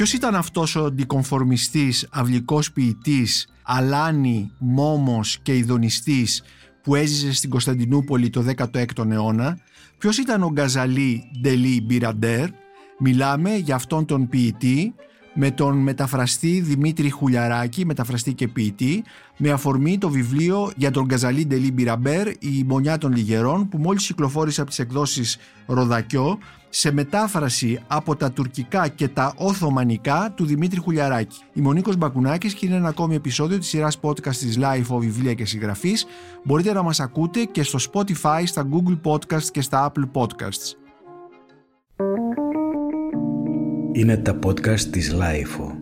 Ποιος ήταν αυτός ο αντικομφορμιστής, αυλικός ποιητής, αλάνι, μόμος και ειδονιστής που έζησε στην Κωνσταντινούπολη το 16ο αιώνα; Ποιος ήταν ο Γκαζαλή Ντελή Μπιραντέρ; Μιλάμε για αυτόν τον ποιητή με τον μεταφραστή Δημήτρη Χουλιαράκη, μεταφραστή και ποιητή, με αφορμή το βιβλίο για τον Γκαζαλή Ντελή Μπιραμπέρ «Η Μονιά των Λιγερών» που μόλις κυκλοφόρησε από τις εκδόσεις Ροδακιό σε μετάφραση από τα τουρκικά και τα οθωμανικά του Δημήτρη Χουλιαράκη. Είμαι ο Νίκος Μπακουνάκης και είναι ένα ακόμη επεισόδιο της σειράς podcast της LiFO Βιβλία και Συγγραφείς. Μπορείτε να μας ακούτε και στο Spotify, στα Google Podcasts και στα Apple Podcasts. Είναι τα podcast της LiFO.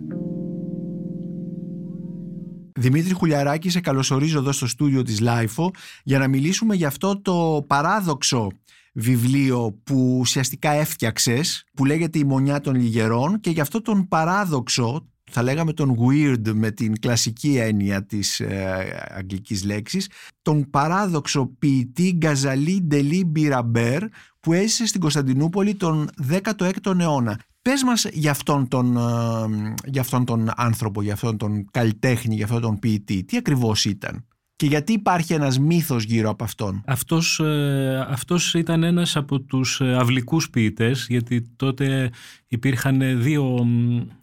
Δημήτρη Χουλιαράκη, σε καλωσορίζω εδώ στο στούντιο της LiFO για να μιλήσουμε για αυτό το παράδοξο βιβλίο που ουσιαστικά έφτιαξες που λέγεται «Η Μονιά των Λιγερών» και για αυτό τον παράδοξο θα λέγαμε τον weird με την κλασική έννοια της ε, αγγλικής λέξης τον παράδοξο ποιητή Γκαζαλή Ντελή Μπιραμπέρ που έζησε στην Κωνσταντινούπολη τον 16ο αιώνα. Πες μας για αυτόν, τον, ε, για αυτόν τον άνθρωπο, για αυτόν τον καλλιτέχνη, για αυτόν τον ποιητή. Τι ακριβώς ήταν και γιατί υπάρχει ένας μύθος γύρω από αυτόν. Αυτός, ε, αυτός ήταν ένας από τους ε, αυλικούς ποιητές γιατί τότε υπήρχαν δύο,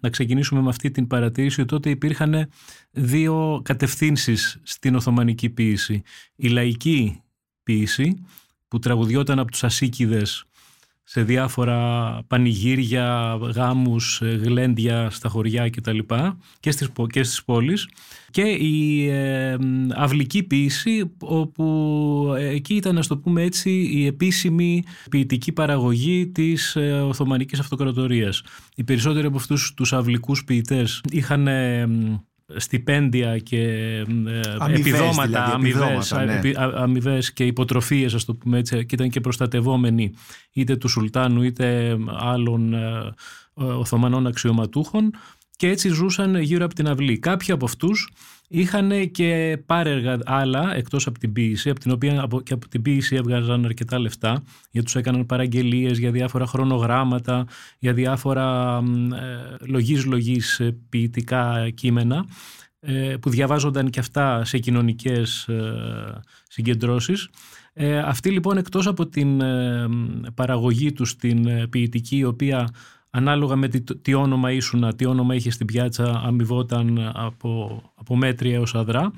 να ξεκινήσουμε με αυτή την παρατήρηση, τότε υπήρχαν δύο κατευθύνσεις στην Οθωμανική ποίηση. Η λαϊκή ποίηση που τραγουδιόταν από τους Ασίκηδες σε διάφορα πανηγύρια, γάμους, ε, γλέντια στα χωριά κτλ. Και στις, και στις πόλεις. Και η ε, αυλική ποίηση όπου ε, εκεί ήταν να το πούμε έτσι η επίσημη ποιητική παραγωγή της ε, Οθωμανικής Αυτοκρατορίας. Οι περισσότεροι από αυτούς τους αυλικούς ποιητές είχαν στιπέντια και ε, επιδόματα, δηλαδή, αμοιβές, ναι. και υποτροφίες ας το πούμε έτσι και ήταν και προστατευόμενοι είτε του Σουλτάνου είτε άλλων ε, Οθωμανών αξιωματούχων και έτσι ζούσαν γύρω από την αυλή. Κάποιοι από αυτούς είχαν και πάρεργα άλλα εκτός από την ποίηση, από την οποία και από την ποίηση έβγαζαν αρκετά λεφτά, γιατί τους έκαναν παραγγελίες για διάφορα χρονογράμματα, για διάφορα ε, λογής λογής ε, ποιητικά κείμενα, ε, που διαβάζονταν και αυτά σε κοινωνικές ε, συγκεντρώσεις. Ε, αυτοί λοιπόν εκτός από την παραγωγή τους στην ποιητική, η οποία ανάλογα με τι, τι όνομα ήσουν, τι όνομα είχε στην πιάτσα, αμοιβόταν από, από μέτρια έως αδρά.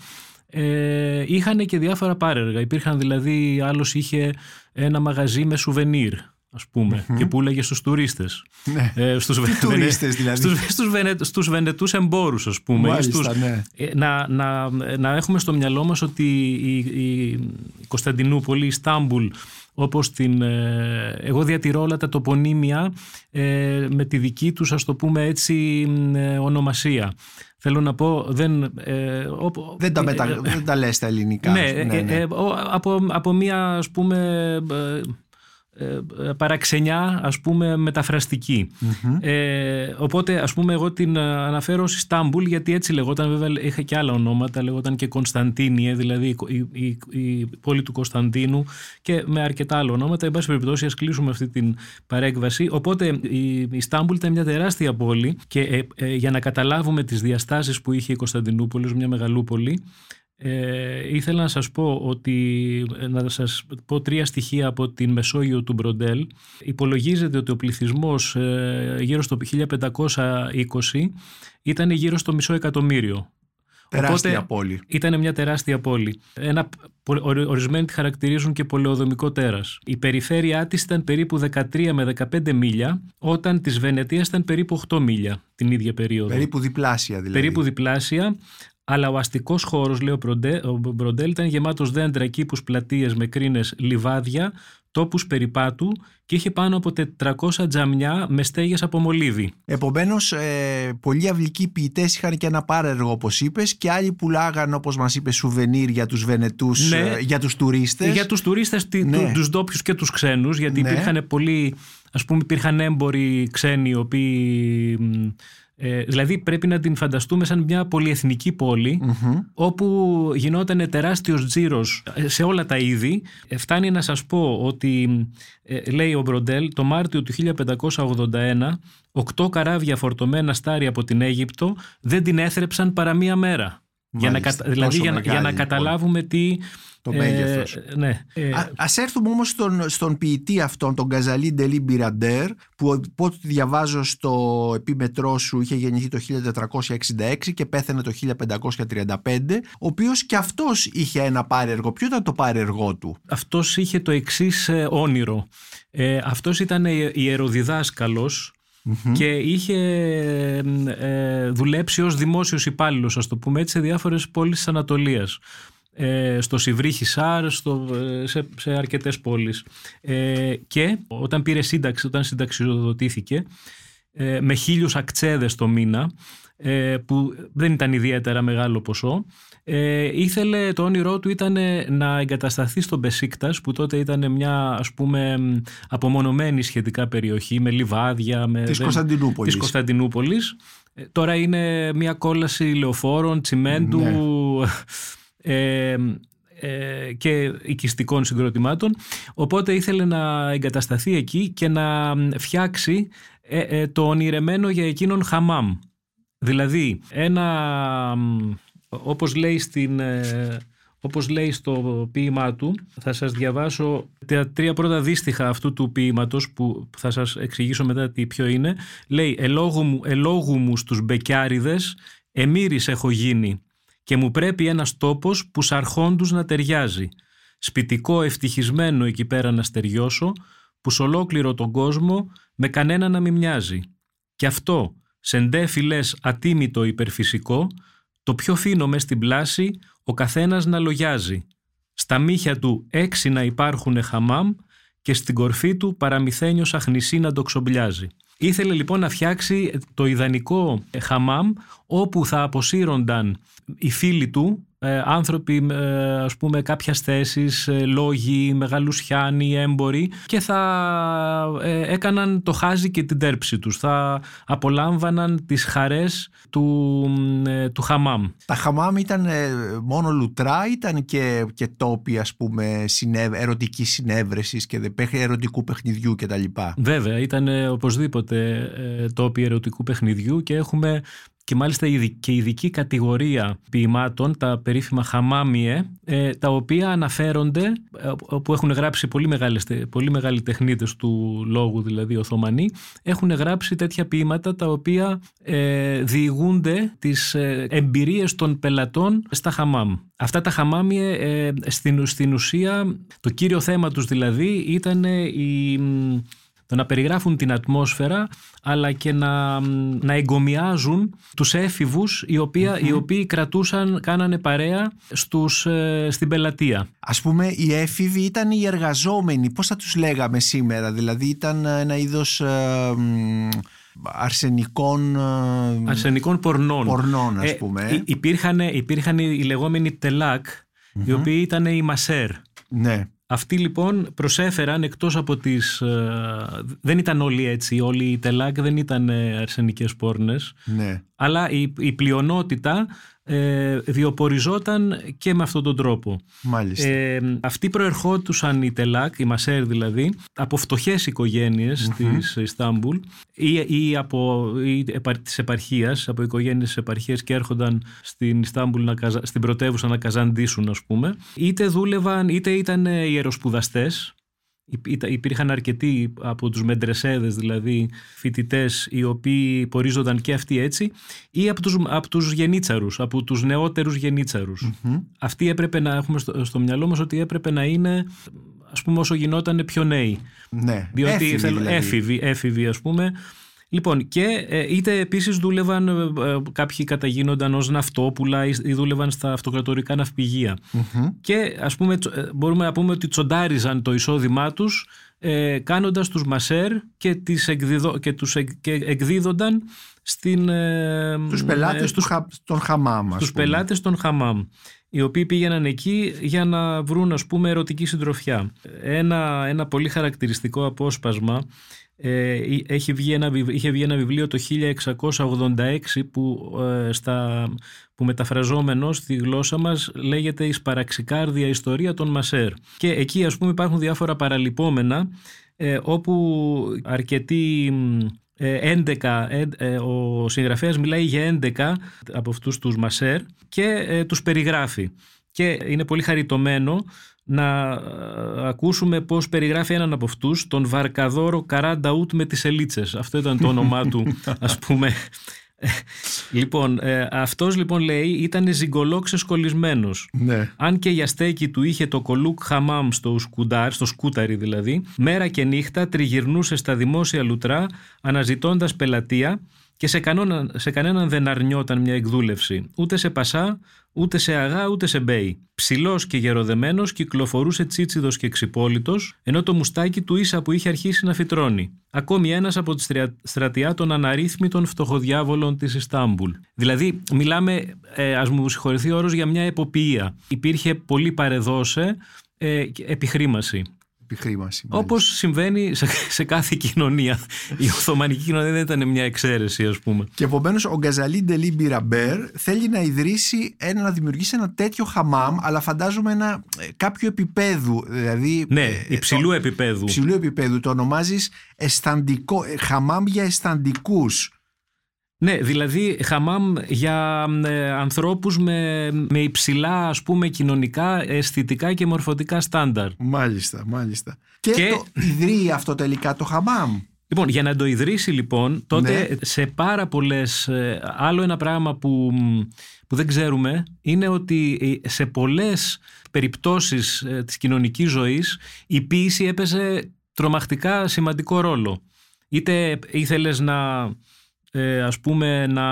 Ε, είχαν και διάφορα πάρεργα. Υπήρχαν δηλαδή, άλλος είχε ένα μαγαζί με σουβενίρ ας πούμε, mm-hmm. και πουλάγε στους τουρίστες. Ναι. Ε, στους βε... τουρίστες δηλαδή. Στους, στους, βενε... στους βενετούς εμπόρους ας πούμε. Μάλιστα, στους... ναι. ε, να, να, να έχουμε στο μυαλό μας ότι η, η Κωνσταντινούπολη, η Στάμπουλ όπως την... Ε, εγώ διατηρώ όλα τα τοπονύμια ε, με τη δική τους, ας το πούμε έτσι, ε, ονομασία. Θέλω να πω, δεν... δεν, τα μετα... δεν τα λες τα ελληνικά. Ναι, ναι, ναι. από, από μία, ας πούμε ε, παραξενιά ας πούμε Ε, οπότε ας πούμε εγώ την αναφέρω ως Ιστάμπουλ γιατί έτσι λεγόταν βέβαια είχα και άλλα ονόματα λεγόταν και Κωνσταντίνιε δηλαδή η, η, η, πόλη του Κωνσταντίνου και με αρκετά άλλα ονόματα. Εν πάση περιπτώσει ας κλείσουμε αυτή την παρέκβαση. Οπότε η Ιστάμπουλ ήταν μια τεράστια πόλη και ε, ε, για να καταλάβουμε τις διαστάσεις που είχε η Κωνσταντινούπολης ως μια μεγαλούπολη ε, ήθελα να σας πω ότι, να σας πω τρία στοιχεία από την Μεσόγειο του Μπροντέλ. Υπολογίζεται ότι ο πληθυσμός ε, γύρω στο 1520 ήταν γύρω στο μισό εκατομμύριο. Τεράστια Οπότε, πόλη. Ήταν μια τεράστια πόλη. Ένα, ορισμένοι τη χαρακτηρίζουν και πολεοδομικό τέρας. Η περιφέρειά της ήταν περίπου 13 με 15 μίλια, όταν της Βενετίας ήταν περίπου 8 μίλια την ίδια περίοδο. Περίπου διπλάσια δηλαδή. Περίπου διπλάσια. Αλλά ο αστικός χώρος, λέει ο, Μπροντέλ, ήταν γεμάτος δέντρα, κήπους, πλατείες με κρίνες, λιβάδια, τόπους περιπάτου και είχε πάνω από 400 τζαμιά με στέγες από μολύβι. Επομένως, ε, πολλοί αυλικοί ποιητές είχαν και ένα πάρεργο, όπως είπες, και άλλοι πουλάγαν, όπως μας είπε, σουβενίρ για τους Βενετούς, ναι. ε, για τους τουρίστες. Για τους τουρίστες, ναι. τους ντόπιους και τους ξένους, γιατί ναι. υπήρχαν πολλοί, ας πούμε, υπήρχαν έμποροι ξένοι, οι οποίοι Ε, δηλαδή πρέπει να την φανταστούμε σαν μια πολυεθνική όπου γινόταν τεράστιος τζίρος ε, σε όλα τα είδη. Ε, φτάνει να σας πω ότι λέει ο Μπροντέλ το Μάρτιο του 1581 οκτώ καράβια φορτωμένα στάρι από την Αίγυπτο δεν την έθρεψαν παρά μία μέρα. για να, δηλαδή για, για να καταλάβουμε τι το ε, ναι. Ε, Α ας έρθουμε όμως στον, στον ποιητή αυτόν, τον Γκαζαλή Ντελή Μπιραντέρ, που πότε διαβάζω στο επίμετρό σου είχε γεννηθεί το 1466 και πέθανε το 1535, ο οποίος και αυτός είχε ένα πάρεργο. Ποιο ήταν το πάρεργό του; Αυτός είχε το εξής ε, όνειρο. Ε, αυτός ήταν ιεροδιδάσκαλος και είχε ε, δουλέψει ως δημόσιος υπάλληλος, ας το πούμε έτσι, σε διάφορες πόλεις της Ανατολίας. Ε, στο Σιβρί Χισάρ, στο, ε, σε, σε αρκετές πόλεις. Ε, και όταν πήρε σύνταξη, όταν συνταξιοδοτήθηκε, ε, με χίλιους ακτσέδες το μήνα, ε, που δεν ήταν ιδιαίτερα μεγάλο ποσό, ε, ήθελε, το όνειρό του ήταν να εγκατασταθεί στο Μπεσίκτας που τότε ήταν μια ας πούμε απομονωμένη σχετικά περιοχή με λιβάδια με, της, Κωνσταντινούπολης. της Κωνσταντινούπολης. τώρα είναι μια κόλαση λεωφόρων, τσιμέντου, ναι. Ε, ε, και οικιστικών συγκροτημάτων. Οπότε ήθελε να εγκατασταθεί εκεί και να φτιάξει ε, το ονειρεμένο για εκείνον χαμάμ. Δηλαδή ένα όπως λέει στην όπως λέει στο ποίημά του, θα σας διαβάσω τα τρία πρώτα δύστιχα αυτού του ποίηματος που θα σας εξηγήσω μετά τι ποιο είναι. Λέει «Ελόγου μου, ελόγου μου στους μπεκιάριδες, εμύρης έχω γίνει και μου πρέπει ένας τόπος που σ' αρχόντους να ταιριάζει. Σπιτικό ευτυχισμένο εκεί πέρα να στεριώσω, που σ' ολόκληρο τον κόσμο με κανένα να μην μοιάζει. Και αυτό, σε ντέφι λες ατίμητο υπερφυσικό, το πιο φίνο μες στην πλάση ο καθένας να λογιάζει. Στα μύχια του έξι να υπάρχουν χαμάμ και στην κορφή του παραμυθένιος αχνησί να το ξομπλιάζει. Ήθελε λοιπόν να φτιάξει το ιδανικό χαμάμ όπου θα αποσύρονταν οι φίλοι του, ε, άνθρωποι ε, ας πούμε κάποιας θέσης, ε, λόγοι, μεγαλουσιάνοι, έμποροι και θα ε, έκαναν το χάζι και την τέρψη τους. Θα απολάμβαναν τις χαρές του, του χαμάμ. Τα χαμάμ ήταν μόνο λουτρά, ήταν και, και τόποι ας πούμε συνεύ, ερωτική συνέβρεσης και ερωτικού παιχνιδιού κτλ. Βέβαια, ήταν οπωσδήποτε τόποι ερωτικού παιχνιδιού και έχουμε και μάλιστα και ειδική κατηγορία ποιημάτων, τα περίφημα χαμάμιε, ε, τα οποία αναφέρονται, ε, που έχουν γράψει πολύ, μεγάλες, πολύ μεγάλοι τεχνίτες του λόγου, δηλαδή Οθωμανοί, έχουν γράψει τέτοια ποίηματα τα οποία ε, διηγούνται τις ε, εμπειρίες των πελατών στα χαμάμ. Αυτά τα χαμάμιε ε, στην, στην ουσία, το κύριο θέμα τους δηλαδή ήταν η το να περιγράφουν την ατμόσφαιρα αλλά και να, να εγκομιάζουν τους έφηβους οι, οι οποίοι κρατούσαν, κάνανε παρέα στους, ε, στην πελατεία. Ας πούμε οι έφηβοι ήταν οι εργαζόμενοι, πώς θα τους λέγαμε σήμερα, δηλαδή ήταν ένα είδος... Ε, αρσενικών ε, αρσενικών πορνών, πορνών ας πούμε. υπήρχαν, υπήρχαν οι λεγόμενοι τελάκ οι οποίοι ήταν οι μασέρ ναι. Αυτοί λοιπόν προσέφεραν εκτός από τις... Ε, δεν ήταν όλοι έτσι, όλοι οι τελάκ δεν ήταν ε, αρσενικές πόρνες. Ναι. Αλλά η, η πλειονότητα ε, βιοποριζόταν και με αυτόν τον τρόπο. Μάλιστα. Ε, αυτοί προερχόντουσαν οι Τελάκ, οι Μασέρ δηλαδή, από φτωχές οικογένειες της Ιστάμπουλ ή, ή από ή, της επαρχίας, από οικογένειες της επαρχίας και έρχονταν στην Ιστάμπουλ, να, στην πρωτεύουσα να καζαντήσουν ας πούμε. Είτε δούλευαν, είτε ήταν ιεροσπουδαστές, Υπήρχαν αρκετοί από τους μεντρεσέδες δηλαδή φοιτητές οι οποίοι πορίζονταν και αυτοί έτσι ή από τους, από τους γενίτσαρους, από τους νεότερους Αυτοί έπρεπε να έχουμε στο, στο μυαλό μας ότι έπρεπε να είναι ας πούμε όσο γινόταν πιο νέοι. Ναι, Διότι έφηβοι, δηλαδή. έφηβοι, έφηβοι ας πούμε Λοιπόν, και ε, είτε επίσης δούλευαν, ε, ε, κάποιοι καταγίνονταν ως ναυτόπουλα ή δούλευαν στα αυτοκρατορικά Και ας πούμε μπορούμε να πούμε ότι τσοντάριζαν το εισόδημά τους ε, κάνοντας τους μασέρ και, τις εκδίδο, και τους και εκδίδονταν στην, ε, τους πελάτες του των χαμάμ. Τους πελάτες των χαμάμ οι οποίοι πήγαιναν εκεί για να βρουν ας πούμε ερωτική συντροφιά. Ένα, ένα πολύ χαρακτηριστικό απόσπασμα Ε, έχει βγει ένα, είχε βγει ένα βιβλίο το 1686 που, ε, στα, που μεταφραζόμενος στη γλώσσα μας λέγεται «Η σπαραξικάρδια ιστορία των Μασέρ». Και εκεί ας πούμε υπάρχουν διάφορα παραλυπόμενα ε, όπου αρκετοί 11, ο συγγραφέας μιλάει για 11 από αυτούς τους Μασέρ και τους περιγράφει. Και είναι πολύ χαριτωμένο να ε, ακούσουμε πώς περιγράφει έναν από αυτούς, τον Βαρκαδόρο Καράνταουτ με τις ελίτσες. Αυτό ήταν το όνομά του, ας πούμε. λοιπόν, ε, αυτός λοιπόν λέει ήταν ζυγκολό ξεσκολισμένος. Ναι. Αν και για στέκη του είχε το κολούκ χαμάμ στο σκουντάρ, στο σκούταρι δηλαδή, μέρα και νύχτα τριγυρνούσε στα δημόσια λουτρά αναζητώντας πελατεία και σε, κανόνα, σε κανέναν δεν αρνιόταν μια εκδούλευση, ούτε σε πασά, ούτε σε αγά, ούτε σε μπέι. Ψηλός και γεροδεμένος, κυκλοφορούσε τσίτσιδος και ξυπόλυτος, ενώ το μουστάκι του ίσα που είχε αρχίσει να φυτρώνει. Ακόμη ένας από τη στρατιά των αναρρύθμιτων φτωχοδιάβολων της Ιστάμπουλ. Δηλαδή, μιλάμε, ε, ας μου συγχωρηθεί ο όρος, για μια εποποιία. Υπήρχε πολύ παρεδώσε ε, επιχρήμαση επιχρήμαση. Όπως συμβαίνει σε, σε κάθε κοινωνία. Η Οθωμανική κοινωνία δεν ήταν μια εξαίρεση, ας πούμε. Και επομένως ο Γκαζαλί Ντελή Μπιραμπέρ θέλει να ιδρύσει, ένα, να δημιουργήσει ένα τέτοιο χαμάμ, αλλά φαντάζομαι ένα ε, κάποιο επίπεδου. Δηλαδή, ναι, ε, υψηλού επίπεδου. Υψηλού επίπεδου. Το ονομάζεις αισθαντικό, ε, χαμάμ για αισθαντικούς. Ναι, δηλαδή χαμάμ για ε, ανθρώπους με, με υψηλά ας πούμε κοινωνικά, αισθητικά και μορφωτικά στάνταρ. Μάλιστα, μάλιστα. Και, το ιδρύει αυτό τελικά το χαμάμ. Λοιπόν, για να το ιδρύσει λοιπόν, τότε ναι. σε πάρα πολλές... Ε, άλλο ένα πράγμα που, που δεν ξέρουμε είναι ότι ε, σε πολλές περιπτώσεις της κοινωνικής ζωής η ποίηση έπαιζε τρομακτικά σημαντικό ρόλο. Είτε ήθελες να ε, ας πούμε να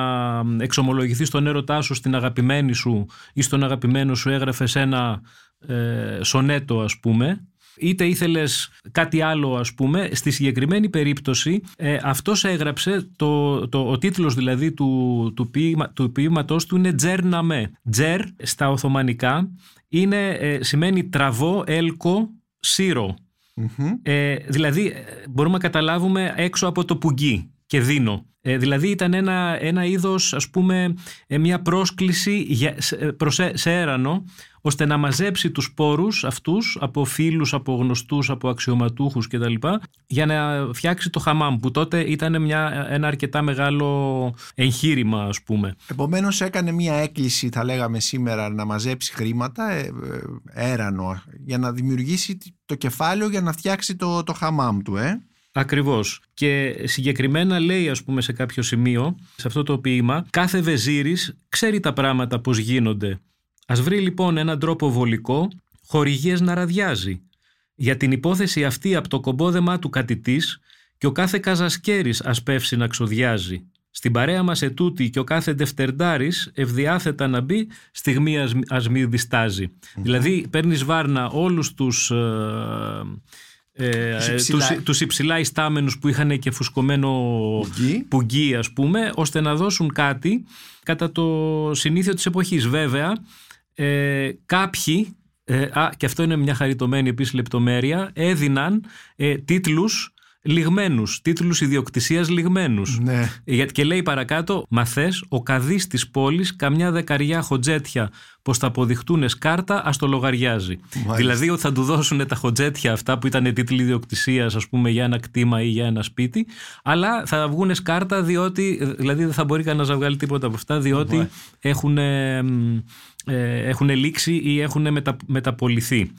εξομολογηθείς τον έρωτά σου στην αγαπημένη σου ή στον αγαπημένο σου έγραφες ένα ε, σονέτο ας πούμε είτε ήθελες κάτι άλλο ας πούμε στη συγκεκριμένη περίπτωση ε, αυτός έγραψε το, το, ο τίτλος δηλαδή του, του, ποίημα, του ποίηματός του είναι «Τζέρ Ναμέ». «Τζέρ» στα Οθωμανικά είναι, ε, σημαίνει τραβό, έλκο, Ε, δηλαδή ε, μπορούμε να καταλάβουμε έξω από το πουγγί και δίνω. Ε, δηλαδή ήταν ένα, ένα είδος, ας πούμε, ε, μια πρόσκληση για, σε, προς, σε έρανο, ώστε να μαζέψει τους πόρους αυτούς από φίλους, από γνωστούς, από αξιωματούχους κτλ. για να φτιάξει το χαμάμ που τότε ήταν μια, ένα αρκετά μεγάλο εγχείρημα ας πούμε. Επομένως έκανε μια έκκληση θα λέγαμε σήμερα να μαζέψει χρήματα, ε, έρανο, για να δημιουργήσει το κεφάλαιο για να φτιάξει το, το χαμάμ του. Ε. Ακριβώς. Και συγκεκριμένα λέει ας πούμε σε κάποιο σημείο, σε αυτό το ποίημα, κάθε βεζίρης ξέρει τα πράγματα πώς γίνονται. Ας βρει λοιπόν έναν τρόπο βολικό, χορηγίες να ραδιάζει. Για την υπόθεση αυτή από το κομπόδεμά του κατητής και ο κάθε καζασκέρης ας πεύσει να ξοδιάζει. Στην παρέα μας ετούτη και ο κάθε δευτερντάρης ευδιάθετα να μπει στιγμή ας, ας μη δισταζει Δηλαδή παίρνεις βάρνα όλους τους... Ε, ε, τους, υψηλά... τους, υψηλά ιστάμενους που είχαν και φουσκωμένο πουγγί. ας πούμε ώστε να δώσουν κάτι κατά το συνήθιο της εποχής. Βέβαια ε, κάποιοι ε, α, και αυτό είναι μια χαριτωμένη επίσης λεπτομέρεια έδιναν ε, τίτλους λιγμένους, τίτλους ιδιοκτησίας λιγμένους. Ναι. Και λέει παρακάτω, μαθές, ο καδής της πόλης, καμιά δεκαριά χοντζέτια πως θα αποδειχτούν σκάρτα, ας το λογαριάζει. Δηλαδή ότι θα του δώσουν τα χοντζέτια αυτά που ήταν τίτλοι ιδιοκτησίας, ας πούμε, για ένα κτήμα ή για ένα σπίτι, αλλά θα βγουν σκάρτα διότι, δηλαδή δεν θα μπορεί κανένας να βγάλει τίποτα από αυτά, διότι έχουν, ε, έχουν λήξει ή έχουν μετα, μεταπολιθεί.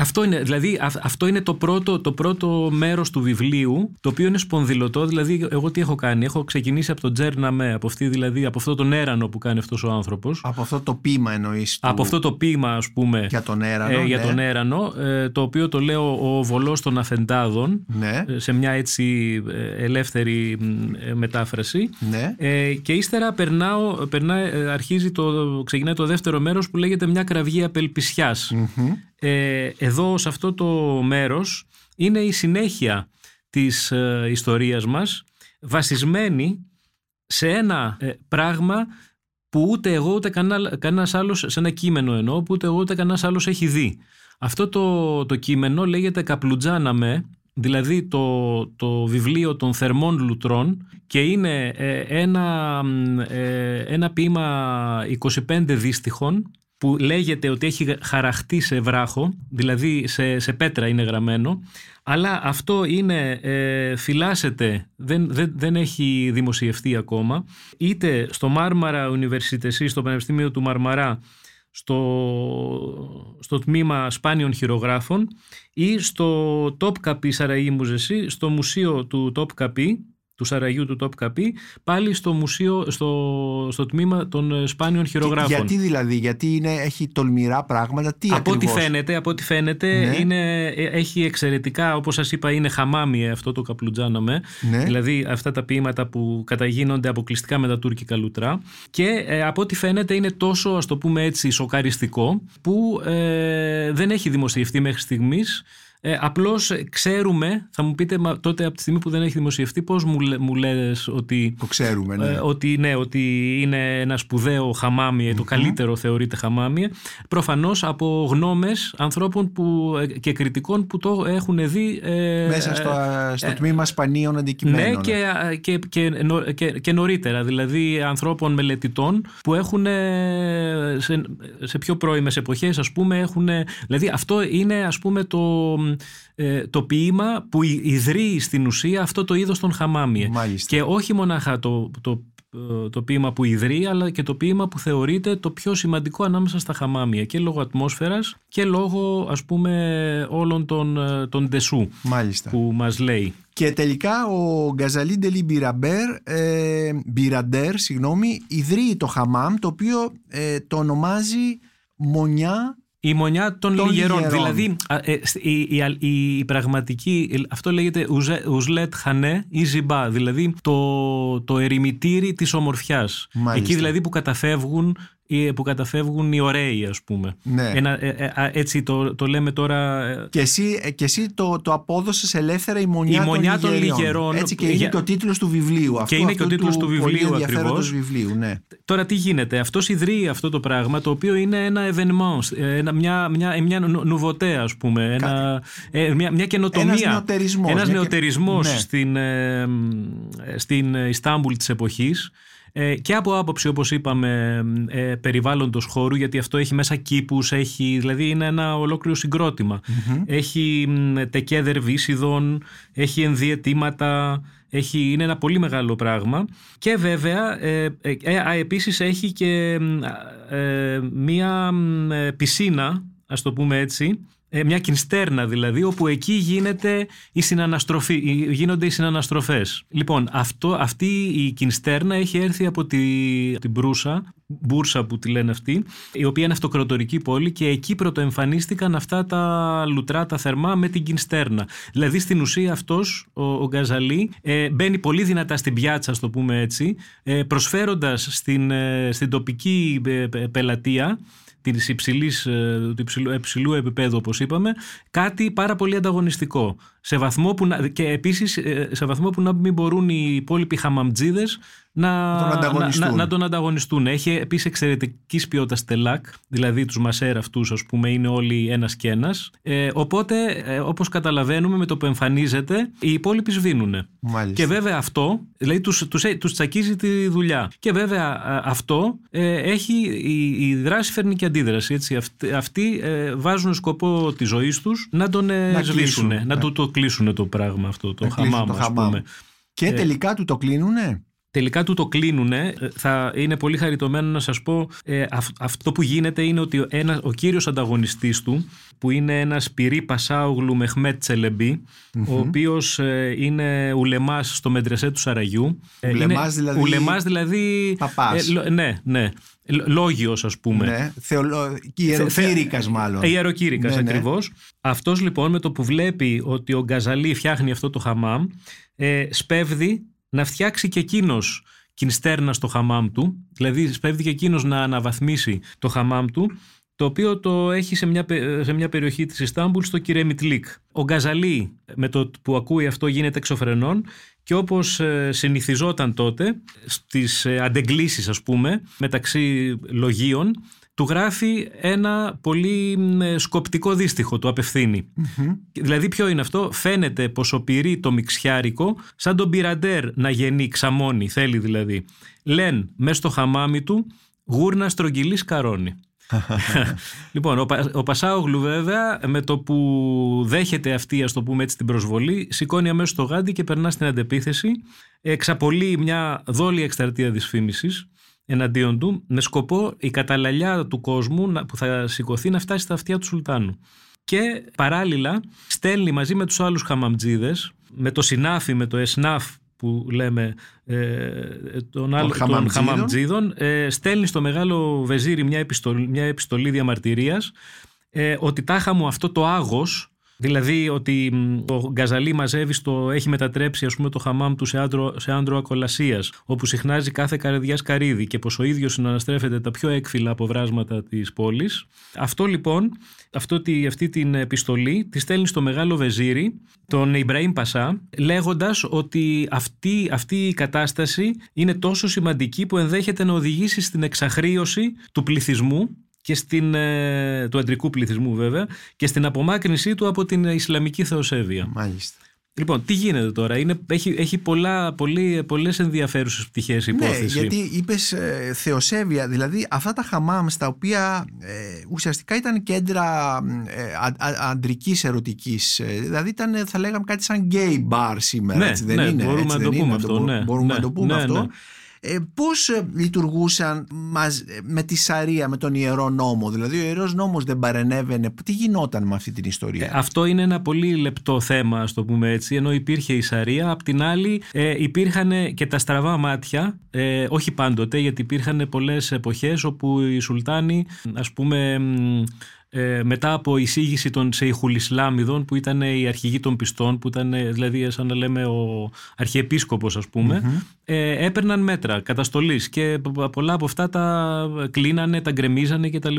Αυτό είναι, δηλαδή, αυτό είναι το πρώτο, το πρώτο μέρος του βιβλίου, το οποίο είναι σπονδυλωτό. Δηλαδή, εγώ τι έχω κάνει; Έχω ξεκινήσει από τον Τζέρνα Με, από, αυτή, δηλαδή, από αυτό τον έρανο που κάνει αυτός ο άνθρωπος. Από αυτό το ποίημα εννοείς. Από αυτό το ποίημα, ας πούμε. Για τον έρανο. Ε, για ναι. τον έρανο, ε, το οποίο το λέω ο βολός των αφεντάδων, ναι. Ε, σε μια έτσι ε, ελεύθερη μετάφραση. Ναι. και ύστερα περνάω, αρχίζει το, ξεκινάει το δεύτερο μέρος που λέγεται μια κραυγή απελπισιάς ε, εδώ σε αυτό το μέρος είναι η συνέχεια της ε, ιστορίας μας βασισμένη σε ένα ε, πράγμα που ούτε εγώ ούτε κανένα, κανένας άλλος σε ένα κείμενο εννοώ που ούτε εγώ ούτε κανένας άλλος έχει δει. Αυτό το, το κείμενο λέγεται «Καπλουτζάνα με» δηλαδή το, το βιβλίο των θερμών λουτρών και είναι ε, ένα, ε, ένα ποίημα 25 δίστιχων που λέγεται ότι έχει χαραχτεί σε βράχο, δηλαδή σε, σε πέτρα είναι γραμμένο, αλλά αυτό είναι, ε, φυλάσσεται, δεν, δεν, δεν έχει δημοσιευτεί ακόμα, είτε στο Μάρμαρα University, στο Πανεπιστήμιο του Μαρμαρά, στο, στο τμήμα σπάνιων χειρογράφων ή στο Topkapi Σαραή Μουζεσί, στο μουσείο του Topkapi του Σαραγιού του Top Καπί, πάλι στο μουσείο, στο, στο τμήμα των ε, σπάνιων χειρογράφων. Γιατί δηλαδή, γιατί είναι, έχει τολμηρά πράγματα, τι από ακριβώς; ό,τι φαίνεται, από ό,τι φαίνεται Ναι. είναι, ε, έχει εξαιρετικά, όπως σας είπα, είναι χαμάμι αυτό το καπλουτζάναμε. Ναι. Δηλαδή αυτά τα ποίηματα που καταγίνονται αποκλειστικά με τα τουρκικά λουτρά. Και ε, από ό,τι φαίνεται είναι τόσο, ας το πούμε έτσι, σοκαριστικό, που ε, δεν έχει δημοσιευτεί μέχρι στιγμής. Ε, απλώς ξέρουμε, θα μου πείτε μα, τότε από τη στιγμή που δεν έχει δημοσιευτεί πώς μου, λέ- μου λες ότι Το ξέρουμε, ναι. ε, ότι, ναι, ότι είναι ένα σπουδαίο χαμάμι, το καλύτερο θεωρείται χαμάμι. Προφανώς από γνώμες ανθρώπων που, ε, και κριτικών που το έχουν δει ε, Μέσα στο, στο τμήμα σπανίων αντικειμένων. ναι, και, και, και, νο- και, και νωρίτερα, δηλαδή ανθρώπων μελετητών που έχουν ε, σε, σε πιο πρώιμες εποχές ας πούμε έχουν, δηλαδή αυτό είναι ας πούμε το, ε, το ποίημα που ι- ιδρύει στην ουσία αυτό το είδος των χαμάμιε Μάλιστα. και όχι μονάχα το, το, ε, το ποίημα που ιδρύει αλλά και το ποίημα που θεωρείται το πιο σημαντικό ανάμεσα στα χαμάμια και λόγω ατμόσφαιρας και λόγω ας πούμε όλων των, ε, των ντεσού Μάλιστα. που μας λέει. Και τελικά ο Γκαζαλί Ντελή Μπιραμπέρ, ε, Μπιραντέρ, συγγνώμη, ιδρύει το χαμάμ, το οποίο ε, το ονομάζει Μονιά Η μονιά των, Των λιγερών. λιγερών. Δηλαδή, α, ε, σ- η, η, η, η πραγματική. Αυτό λέγεται ουζε- ουζλέτ χανέ ή ζιμπά. Δηλαδή το, το ερημητήρι της ομορφιάς. Μάλιστα. Εκεί δηλαδή που καταφεύγουν, οι- που καταφεύγουν οι ωραίοι, ας πούμε. Ναι. Ένα, ε, ε, α, έτσι το, το λέμε τώρα. ε, Και εσύ, ε, και εσύ το, το απόδωσες ελεύθερα η Μονιά, Η Μονιά των Λιγερών. Λιγερών. Έτσι και είναι Για- και ο τίτλος του βιβλίου. αυτού, είναι και ο αυτού τίτλος του βιβλίου πολύ ενδιαφέροντος ακριβώς. βιβλίου, ναι. Τώρα τι γίνεται, αυτός ιδρύει αυτό το πράγμα το οποίο είναι ένα evenement, ένα, μια, μια, μια νου- νουβοτέ ας πούμε, ένα, ε, μια, μια καινοτομία. Ένας νεοτερισμός, Ένας μια και- νεοτερισμός ναι. στην, ε, μ, στην Ιστάμπουλ της εποχής ε, και από άποψη όπως είπαμε ε, περιβάλλοντος χώρου γιατί αυτό έχει μέσα κήπους, έχει, δηλαδή είναι ένα ολόκληρο συγκρότημα. Έχει μ, τεκέδερ βύσιδων, έχει ενδιαιτήματα, έχει, είναι ένα πολύ μεγάλο πράγμα και βέβαια ε, ε, ε, α, επίσης έχει και μ, α, ε, μία μ, ε, πισίνα ας το πούμε έτσι ε, μια κινστέρνα δηλαδή όπου εκεί γίνεται η συναναστροφή, η- γίνονται οι συναναστροφές. Λοιπόν αυτό, αυτή η κινστέρνα έχει έρθει από τη, την Μπρούσα Μπούρσα που τη λένε αυτή η οποία είναι αυτοκρατορική πόλη και εκεί πρωτοεμφανίστηκαν αυτά τα λουτρά τα θερμά με την κινστέρνα. Δηλαδή στην ουσία αυτός ο, ο Γκαζαλή ε, μπαίνει πολύ δυνατά στην πιάτσα, ας το πούμε έτσι, ε, προσφέροντας στην, ε, στην τοπική ε, πε- πελατεία της υψηλής, ε, του υψηλού, υψηλού επίπεδου όπως είπαμε κάτι πάρα πολύ ανταγωνιστικό σε βαθμό που να, και επίσης ε, σε βαθμό που να μην μπορούν οι υπόλοιποι χαμαμτζίδες να, Τον να, ανταγωνιστούν. να, να τον ανταγωνιστούν. Έχει επίσης εξαιρετικής ποιότητας τελάκ, δηλαδή τους μασέρ αυτούς ας πούμε είναι όλοι ένας και ένας. Ε, οπότε ε, όπως καταλαβαίνουμε με το που εμφανίζεται οι υπόλοιποι σβήνουν. Μάλιστα. Και βέβαια αυτό, δηλαδή τους, τους, τους τσακίζει τη δουλειά. Και βέβαια α, αυτό ε, έχει, η, η δράση φέρνει και αντίδραση. Έτσι. Αυτοί, αυτοί ε, βάζουν σκοπό τη ζωής τους να τον ε, Να σβήσουν, κλείσουν. να του το κλείσουν το πράγμα αυτό, το Να κλείσουν χαμάμ το ας χαμάμ. πούμε. Και τελικά του το κλείνουνε; Τελικά του το κλείνουνε. Ε, Θα είναι πολύ χαριτωμένο να σας πω ε, αυ- αυτό που γίνεται είναι ότι ο, ένας, ο κύριος ανταγωνιστής του που είναι ένας πυρή Πασάουγλου Μεχμέτ Τσελεμπή, ο οποίος ε, είναι ουλεμάς στο Μεντρεσέ του Σαραγιού. Ε, Ουλεμάς είναι- δηλαδή- Ουλεμάς δηλαδή... Παπάς. ε, λο- ναι, ναι. Λ- Λόγιος ας πούμε. Ναι. Θεολο... Ιεροκήρυκας μάλλον. Ε, Ιεροκήρυκας Ναι, ναι. ακριβώς. Αυτός λοιπόν με το που βλέπει ότι ο Γκαζαλή φτιάχνει αυτό το χαμάμ ε, σπέβδει να φτιάξει και εκείνος κινστέρνα στο χαμάμ του δηλαδή σπέβδει και εκείνος να αναβαθμίσει το χαμάμ του το οποίο το έχει σε μια, πε- σε μια περιοχή της Ιστάμπουλ στο Κυρεμιτλίκ. Ο Γκαζαλή με το που ακούει αυτό γίνεται εξωφρενών και όπως ε, συνηθιζόταν τότε στις ε, αντεγκλήσεις ας πούμε μεταξύ λογίων του γράφει ένα πολύ σκοπτικό δύστιχο, το απευθυνει Δηλαδή ποιο είναι αυτό, φαίνεται πως ο πυρεί το μιξιάρικο σαν τον πυραντέρ να γεννεί ξαμώνει, θέλει δηλαδή. Λεν μέσα στο χαμάμι του γούρνα στρογγυλής καρόνι. λοιπόν, ο, ο Πασάογλου βέβαια με το που δέχεται αυτή ας το πούμε έτσι την προσβολή σηκώνει αμέσως το γάντι και περνά στην αντεπίθεση εξαπολύει μια δόλια εκστρατεία δυσφήμισης εναντίον του με σκοπό η καταλαλιά του κόσμου που θα σηκωθεί να φτάσει στα αυτιά του Σουλτάνου. Και παράλληλα στέλνει μαζί με τους άλλους χαμαμτζίδες, με το συνάφι, με το εσνάφ που λέμε ε, τον άλλο, των χαμαμτζίδων, ε, στέλνει στο μεγάλο βεζίρι μια επιστολή, μια επιστολή διαμαρτυρίας ε, ότι τάχα μου αυτό το άγος Δηλαδή ότι ο Γκαζαλή μαζεύει στο, έχει μετατρέψει ας πούμε, το χαμάμ του σε άντρο, σε άντρο ακολασίας, όπου συχνάζει κάθε καρδιάς καρύδι και πως ο ίδιος συναναστρέφεται τα πιο έκφυλα αποβράσματα της πόλης. Αυτό λοιπόν, αυτό, αυτή την επιστολή τη στέλνει στο μεγάλο βεζίρι, τον Ιμπραήμ Πασά, λέγοντας ότι αυτή, αυτή η κατάσταση είναι τόσο σημαντική που ενδέχεται να οδηγήσει στην εξαχρίωση του πληθυσμού και στην, ε, του αντρικού πληθυσμού βέβαια και στην απομάκρυνσή του από την Ισλαμική θεοσέβεια. Μάλιστα. Λοιπόν, τι γίνεται τώρα, Είναι, έχει, έχει πολλά, πολύ, πολλές ενδιαφέρουσες πτυχές η ναι, υπόθεση. Ναι, γιατί είπες ε, θεοσέβεια, δηλαδή αυτά τα χαμάμς στα οποία ε, ουσιαστικά ήταν κέντρα ε, αντρικής ερωτικής, δηλαδή ήταν θα λέγαμε κάτι σαν gay bar σήμερα, ναι, έτσι δεν ναι, είναι. Μπορούμε, να, το πούμε αυτό, ναι, μπορούμε να το πούμε ναι, αυτό. Ναι. Ε, πώς ε, λειτουργούσαν με τη Σαρία, με τον Ιερό Νόμο; Δηλαδή ο Ιερός Νόμος δεν παρενέβαινε. Τι γινόταν με αυτή την ιστορία; Ε, αυτό είναι ένα πολύ λεπτό θέμα, ας το πούμε έτσι, ενώ υπήρχε η Σαρία. Απ' την άλλη ε, υπήρχαν και τα στραβά μάτια, ε, όχι πάντοτε, γιατί υπήρχαν πολλές εποχές όπου οι Σουλτάνοι, ας πούμε ε, μετά από εισήγηση των Σεϊχουλ Ισλάμιδων που ήταν οι αρχηγοί των πιστών, που ήταν δηλαδή σαν να λέμε ο αρχιεπίσκοπος ας πούμε, ε, έπαιρναν μέτρα καταστολής και πολλά από αυτά τα κλείνανε, τα γκρεμίζανε κτλ.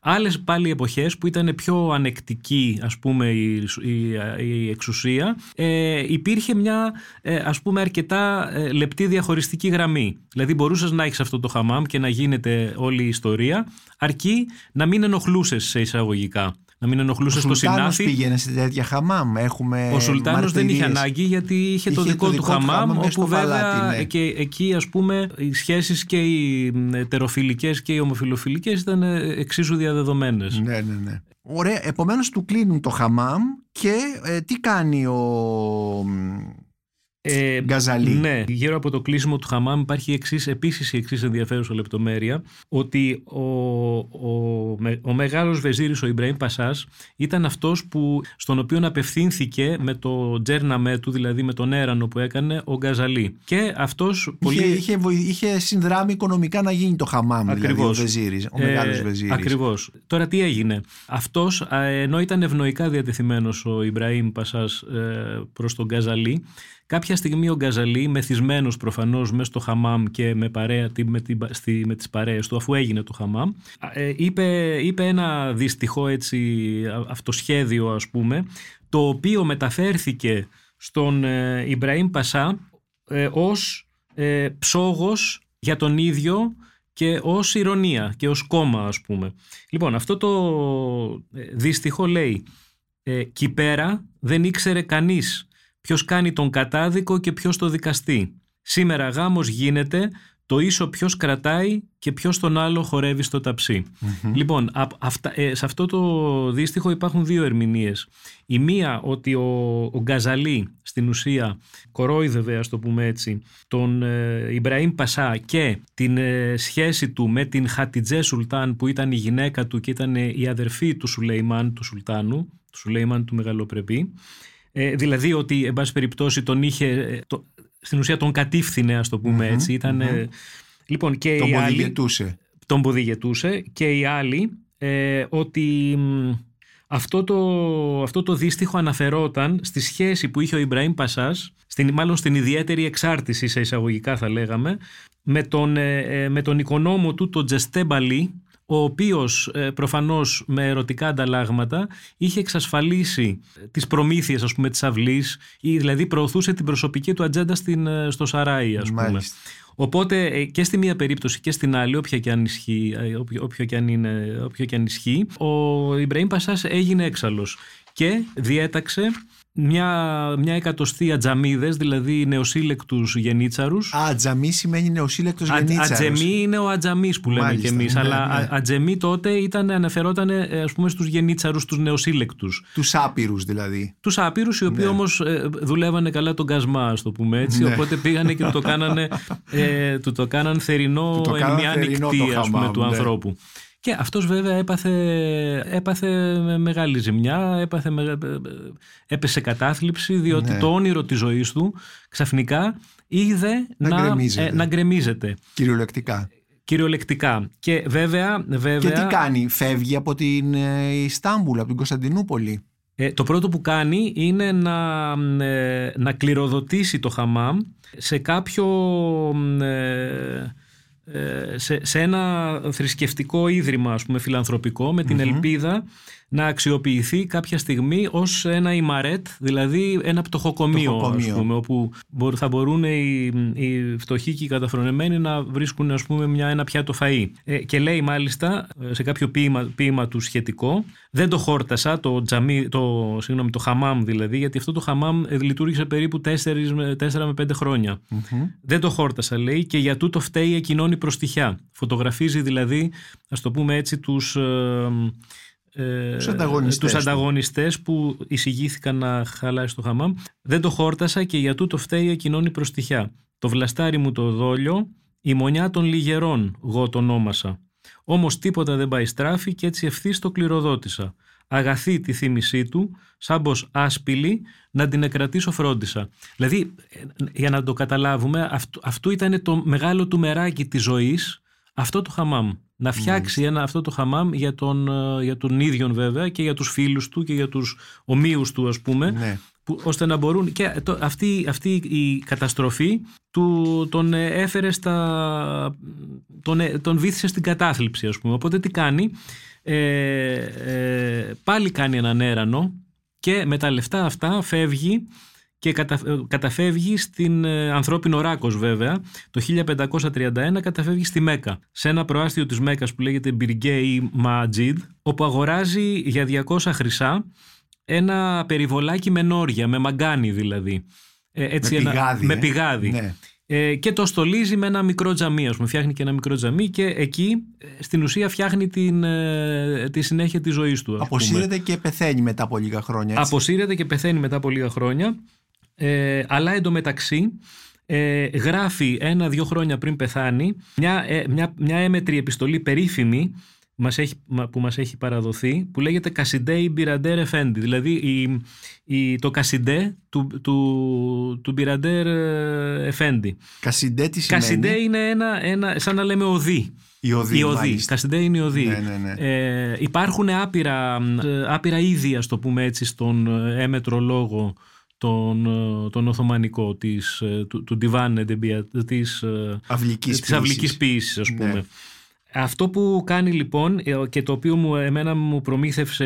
Άλλες πάλι εποχές που ήταν πιο ανεκτική ας πούμε η, η, η εξουσία, ε, υπήρχε μια ε, ας πούμε αρκετά ε, λεπτή διαχωριστική γραμμή. Δηλαδή μπορούσες να έχεις αυτό το χαμάμ και να γίνεται όλη η ιστορία, αρκεί να μην ενοχλούσες σε εισαγωγικά. Να μην ενοχλούσε το συνάφι. πήγαινε σε τέτοια χαμάμ. Έχουμε ο Σουλτάνος δεν είχε ανάγκη γιατί είχε, το δικό, του χαμάμ, όπου βέβαια ναι. και εκεί ας πούμε οι σχέσεις και οι τεροφιλικέ και οι ομοφιλοφιλικές ήταν εξίσου διαδεδομένες. Ναι, ναι, ναι. Ωραία. Επομένως του κλείνουν το χαμάμ και ε, τι κάνει ο ε, Γκαζαλή. Ναι, γύρω από το κλείσιμο του Χαμάμ υπάρχει εξής, επίσης η εξής ενδιαφέρουσα λεπτομέρεια ότι ο, ο, ο μεγάλος βεζίρης ο Ιμπραήμ Πασάς ήταν αυτός που, στον οποίο απευθύνθηκε με το τζέρναμέ του, δηλαδή με τον έρανο που έκανε ο Γκαζαλή. Και αυτός πολύ... Είχε, είχε, συνδράμει οικονομικά να γίνει το Χαμάμ, Ακριβώς. δηλαδή ο βεζίρης, ο μεγάλος ε, βεζίρης. Ακριβώς. Τώρα τι έγινε; Αυτός, ενώ ήταν ευνοϊκά διατεθειμένος ο Ιμπραήμ Πασάς ε, προς τον Γκαζαλή, Κάποια στιγμή ο Γκαζαλή, μεθυσμένος προφανώς μέσα στο χαμάμ και με, παρέα, με, στη, με τις παρέες του, αφού έγινε το χαμάμ, ε, είπε, είπε ένα δυστυχό έτσι, αυτοσχέδιο ας πούμε, το οποίο μεταφέρθηκε στον ε, Ιμπραήμ Πασά ε, ως ε, ψόγος για τον ίδιο και ως ηρωνία και ως κόμμα ας πούμε. Λοιπόν αυτό το ε, δυστυχό λέει ε, πέρα δεν ήξερε κανείς ποιος κάνει τον κατάδικο και ποιος το δικαστή. Σήμερα γάμος γίνεται, το ίσο ποιος κρατάει και ποιος τον άλλο χορεύει στο ταψι Λοιπόν, ε, σε αυτό το δύστιχο υπάρχουν δύο ερμηνείες. Η μία ότι ο, ο Γκαζαλή στην ουσία κορόιδευε, ας το πούμε έτσι, τον ε, Ιμπραήμ Πασά και την ε, σχέση του με την Χατιτζέ Σουλτάν που ήταν η γυναίκα του και ήταν η αδερφή του Σουλεϊμάν του Σουλτάνου, του Σουλεϊμάν του Μεγαλοπρεπή ε, δηλαδή ότι, εν πάση περιπτώσει, τον είχε, ε, το, στην ουσία τον κατήφθηνε, ας το πουμε έτσι. Ήταν, λοιπόν, και τον ποδηγετούσε. Τον ποδηγετούσε και οι άλλοι ε, ότι αυτό το, αυτό το δύστιχο αναφερόταν στη σχέση που είχε ο Ιμπραήμ Πασάς, στην, μάλλον στην ιδιαίτερη εξάρτηση σε εισαγωγικά θα λέγαμε, με τον, ε, με τον οικονόμο του, τον Τζεστέμπαλι, ο οποίος ε, προφανώς με ερωτικά ανταλλάγματα είχε εξασφαλίσει τις προμήθειες ας πούμε της αυλής ή δηλαδή προωθούσε την προσωπική του ατζέντα στην, ε, στο Σαράι ας πούμε. Μάλιστα. Οπότε ε, και στη μία περίπτωση και στην άλλη, όποια και αν ισχύει, ε, όποιο, όποιο και αν είναι, όποιο και αν ισχύει, ο Ιμπραήμ Πασάς έγινε έξαλλος και διέταξε μια, μια εκατοστή ατζαμίδες, δηλαδή νεοσύλλεκτους γενίτσαρους. Α, ατζαμί σημαίνει νεοσύλλεκτος Α- γενίτσαρος. Ατζεμί είναι ο ατζαμής που λέμε Μάλιστα, κι εμείς, ναι, αλλά ναι. α- ατζεμί τότε ήταν, αναφερόταν ε, ας πούμε στους γενίτσαρους, τους νεοσύλλεκτους. Τους άπειρους δηλαδή. Τους άπειρους οι οποίοι Ναι. όμως ε, δουλεύανε καλά τον κασμά, ας το πούμε έτσι, Ναι. οπότε πήγανε και του το κάνανε, ε, του το κάναν θερινό Του το εν κάναν μια θερινό νυχτή το ας πούμε, χαμάμ, του ναι. ανθρώπου. Και αυτός βέβαια έπαθε, έπαθε με μεγάλη ζημιά, έπαθε, με- έπεσε κατάθλιψη διότι Ναι. το όνειρο της ζωής του ξαφνικά είδε Να να, γκρεμίζεται. ε, να γκρεμίζεται Κυριολεκτικά. κυριολεκτικά. Και βέβαια, βέβαια Και τι κάνει, φεύγει από την ε, Ιστάμπουλ, από την Κωνσταντινούπολη. Ε, το πρώτο που κάνει είναι να, ε, να κληροδοτήσει το χαμάμ σε κάποιο ε, ε, σε, σε ένα θρησκευτικό ίδρυμα ας πούμε φιλανθρωπικό με την ελπίδα να αξιοποιηθεί κάποια στιγμή ως ένα ημαρέτ δηλαδή ένα πτωχοκομείο, Πτωχοκομείο. ας πούμε όπου μπορ- θα μπορούν οι, οι φτωχοί και οι καταφρονεμένοι να βρίσκουν ας πούμε μια, ένα πιάτο φαΐ ε, και λέει μάλιστα ε, σε κάποιο ποίημα, ποίημα του σχετικό δεν το χόρτασα το, τζαμί, το, συγγνώμη, το χαμάμ δηλαδή γιατί αυτό το χαμάμ ε, λειτουργήσε περίπου 4 με, 4 με 5 χρόνια δεν το χόρτασα λέει και για τούτο φταίει εκείνον η προστιχιά. Φωτογραφίζει δηλαδή, ας το πούμε έτσι, τους, ε, ε, Τους ανταγωνιστές τους του. ανταγωνιστές που εισηγήθηκαν να χαλάσει το χαμάμ. Δεν το χόρτασα και για τούτο φταίει εκείνον η προστιχιά. Το βλαστάρι μου το δόλιο, η μονιά των λιγερών, εγώ το ονόμασα. Όμως τίποτα δεν πάει στράφη και έτσι ευθύς το κληροδότησα. Αγαθή τη θύμησή του, σάμπος άσπηλη, να την εκρατήσω φρόντισα. Δηλαδή, ε, για να το καταλάβουμε, αυτού, αυτού ήταν το μεγάλο του μεράκι της ζωής, αυτό το χαμάμ. Να φτιάξει ένα, αυτό το χαμάμ για τον, ε, για τον ίδιον βέβαια και για τους φίλους του και για τους ομοίους του ας πούμε Ναι. που, ώστε να μπορούν και το, αυτή, αυτή η καταστροφή του, τον ε, έφερε στα τον, ε, τον βήθησε στην κατάθλιψη ας πούμε οπότε τι κάνει; Ε, ε, πάλι κάνει έναν έρανο και με τα λεφτά αυτά φεύγει και κατα, ε, καταφεύγει στην ε, ανθρώπινο ράκος βέβαια το 1531 καταφεύγει στη Μέκα σε ένα προάστιο της Μέκας που λέγεται Μπιργκέι Μάτζιντ όπου αγοράζει για 200 χρυσά ένα περιβολάκι με νόρια, με μαγκάνι δηλαδή. Ε, έτσι Με ένα- πηγάδι, Με ε. πηγάδι. Ναι. Ε, και το στολίζει με ένα μικρό τζαμί, ας πούμε. Φτιάχνει και ένα μικρό τζαμί και εκεί ε, στην ουσία φτιάχνει την, ε, τη συνέχεια της ζωής του. ας πούμε. Αποσύρεται και πεθαίνει μετά από λίγα χρόνια. Έτσι. Αποσύρεται και πεθαίνει μετά από λίγα χρόνια. Ε, αλλά εντωμεταξύ ε, γράφει ένα-δύο χρόνια πριν πεθάνει μια, ε, μια, μια έμετρη επιστολή περίφημη μας έχει, μα- που μας έχει παραδοθεί που λέγεται Κασιντέ η Μπιραντέρ Εφέντη δηλαδή η, η, το Κασιντέ του, του, του Μπιραντέρ ε, Εφέντη Κασιντέ τι σημαίνει; Κασιντέ είναι ένα, ένα, σαν να λέμε οδή Η οδή. η οδή. μάλιστα. Κασιντέ είναι η οδή. Ναι, ναι, ναι. Ε, υπάρχουν άπειρα, ε, άπειρα είδη, ας το πούμε έτσι, στον ε, έμετρο λόγο τον, ε, τον Οθωμανικό της, ε, του, του Divan Edebia, της, ε, Αυλικής της αυλικής ποίησης ας Ναι. πούμε. Αυτό που κάνει λοιπόν ε, και το οποίο μου, εμένα μου προμήθευσε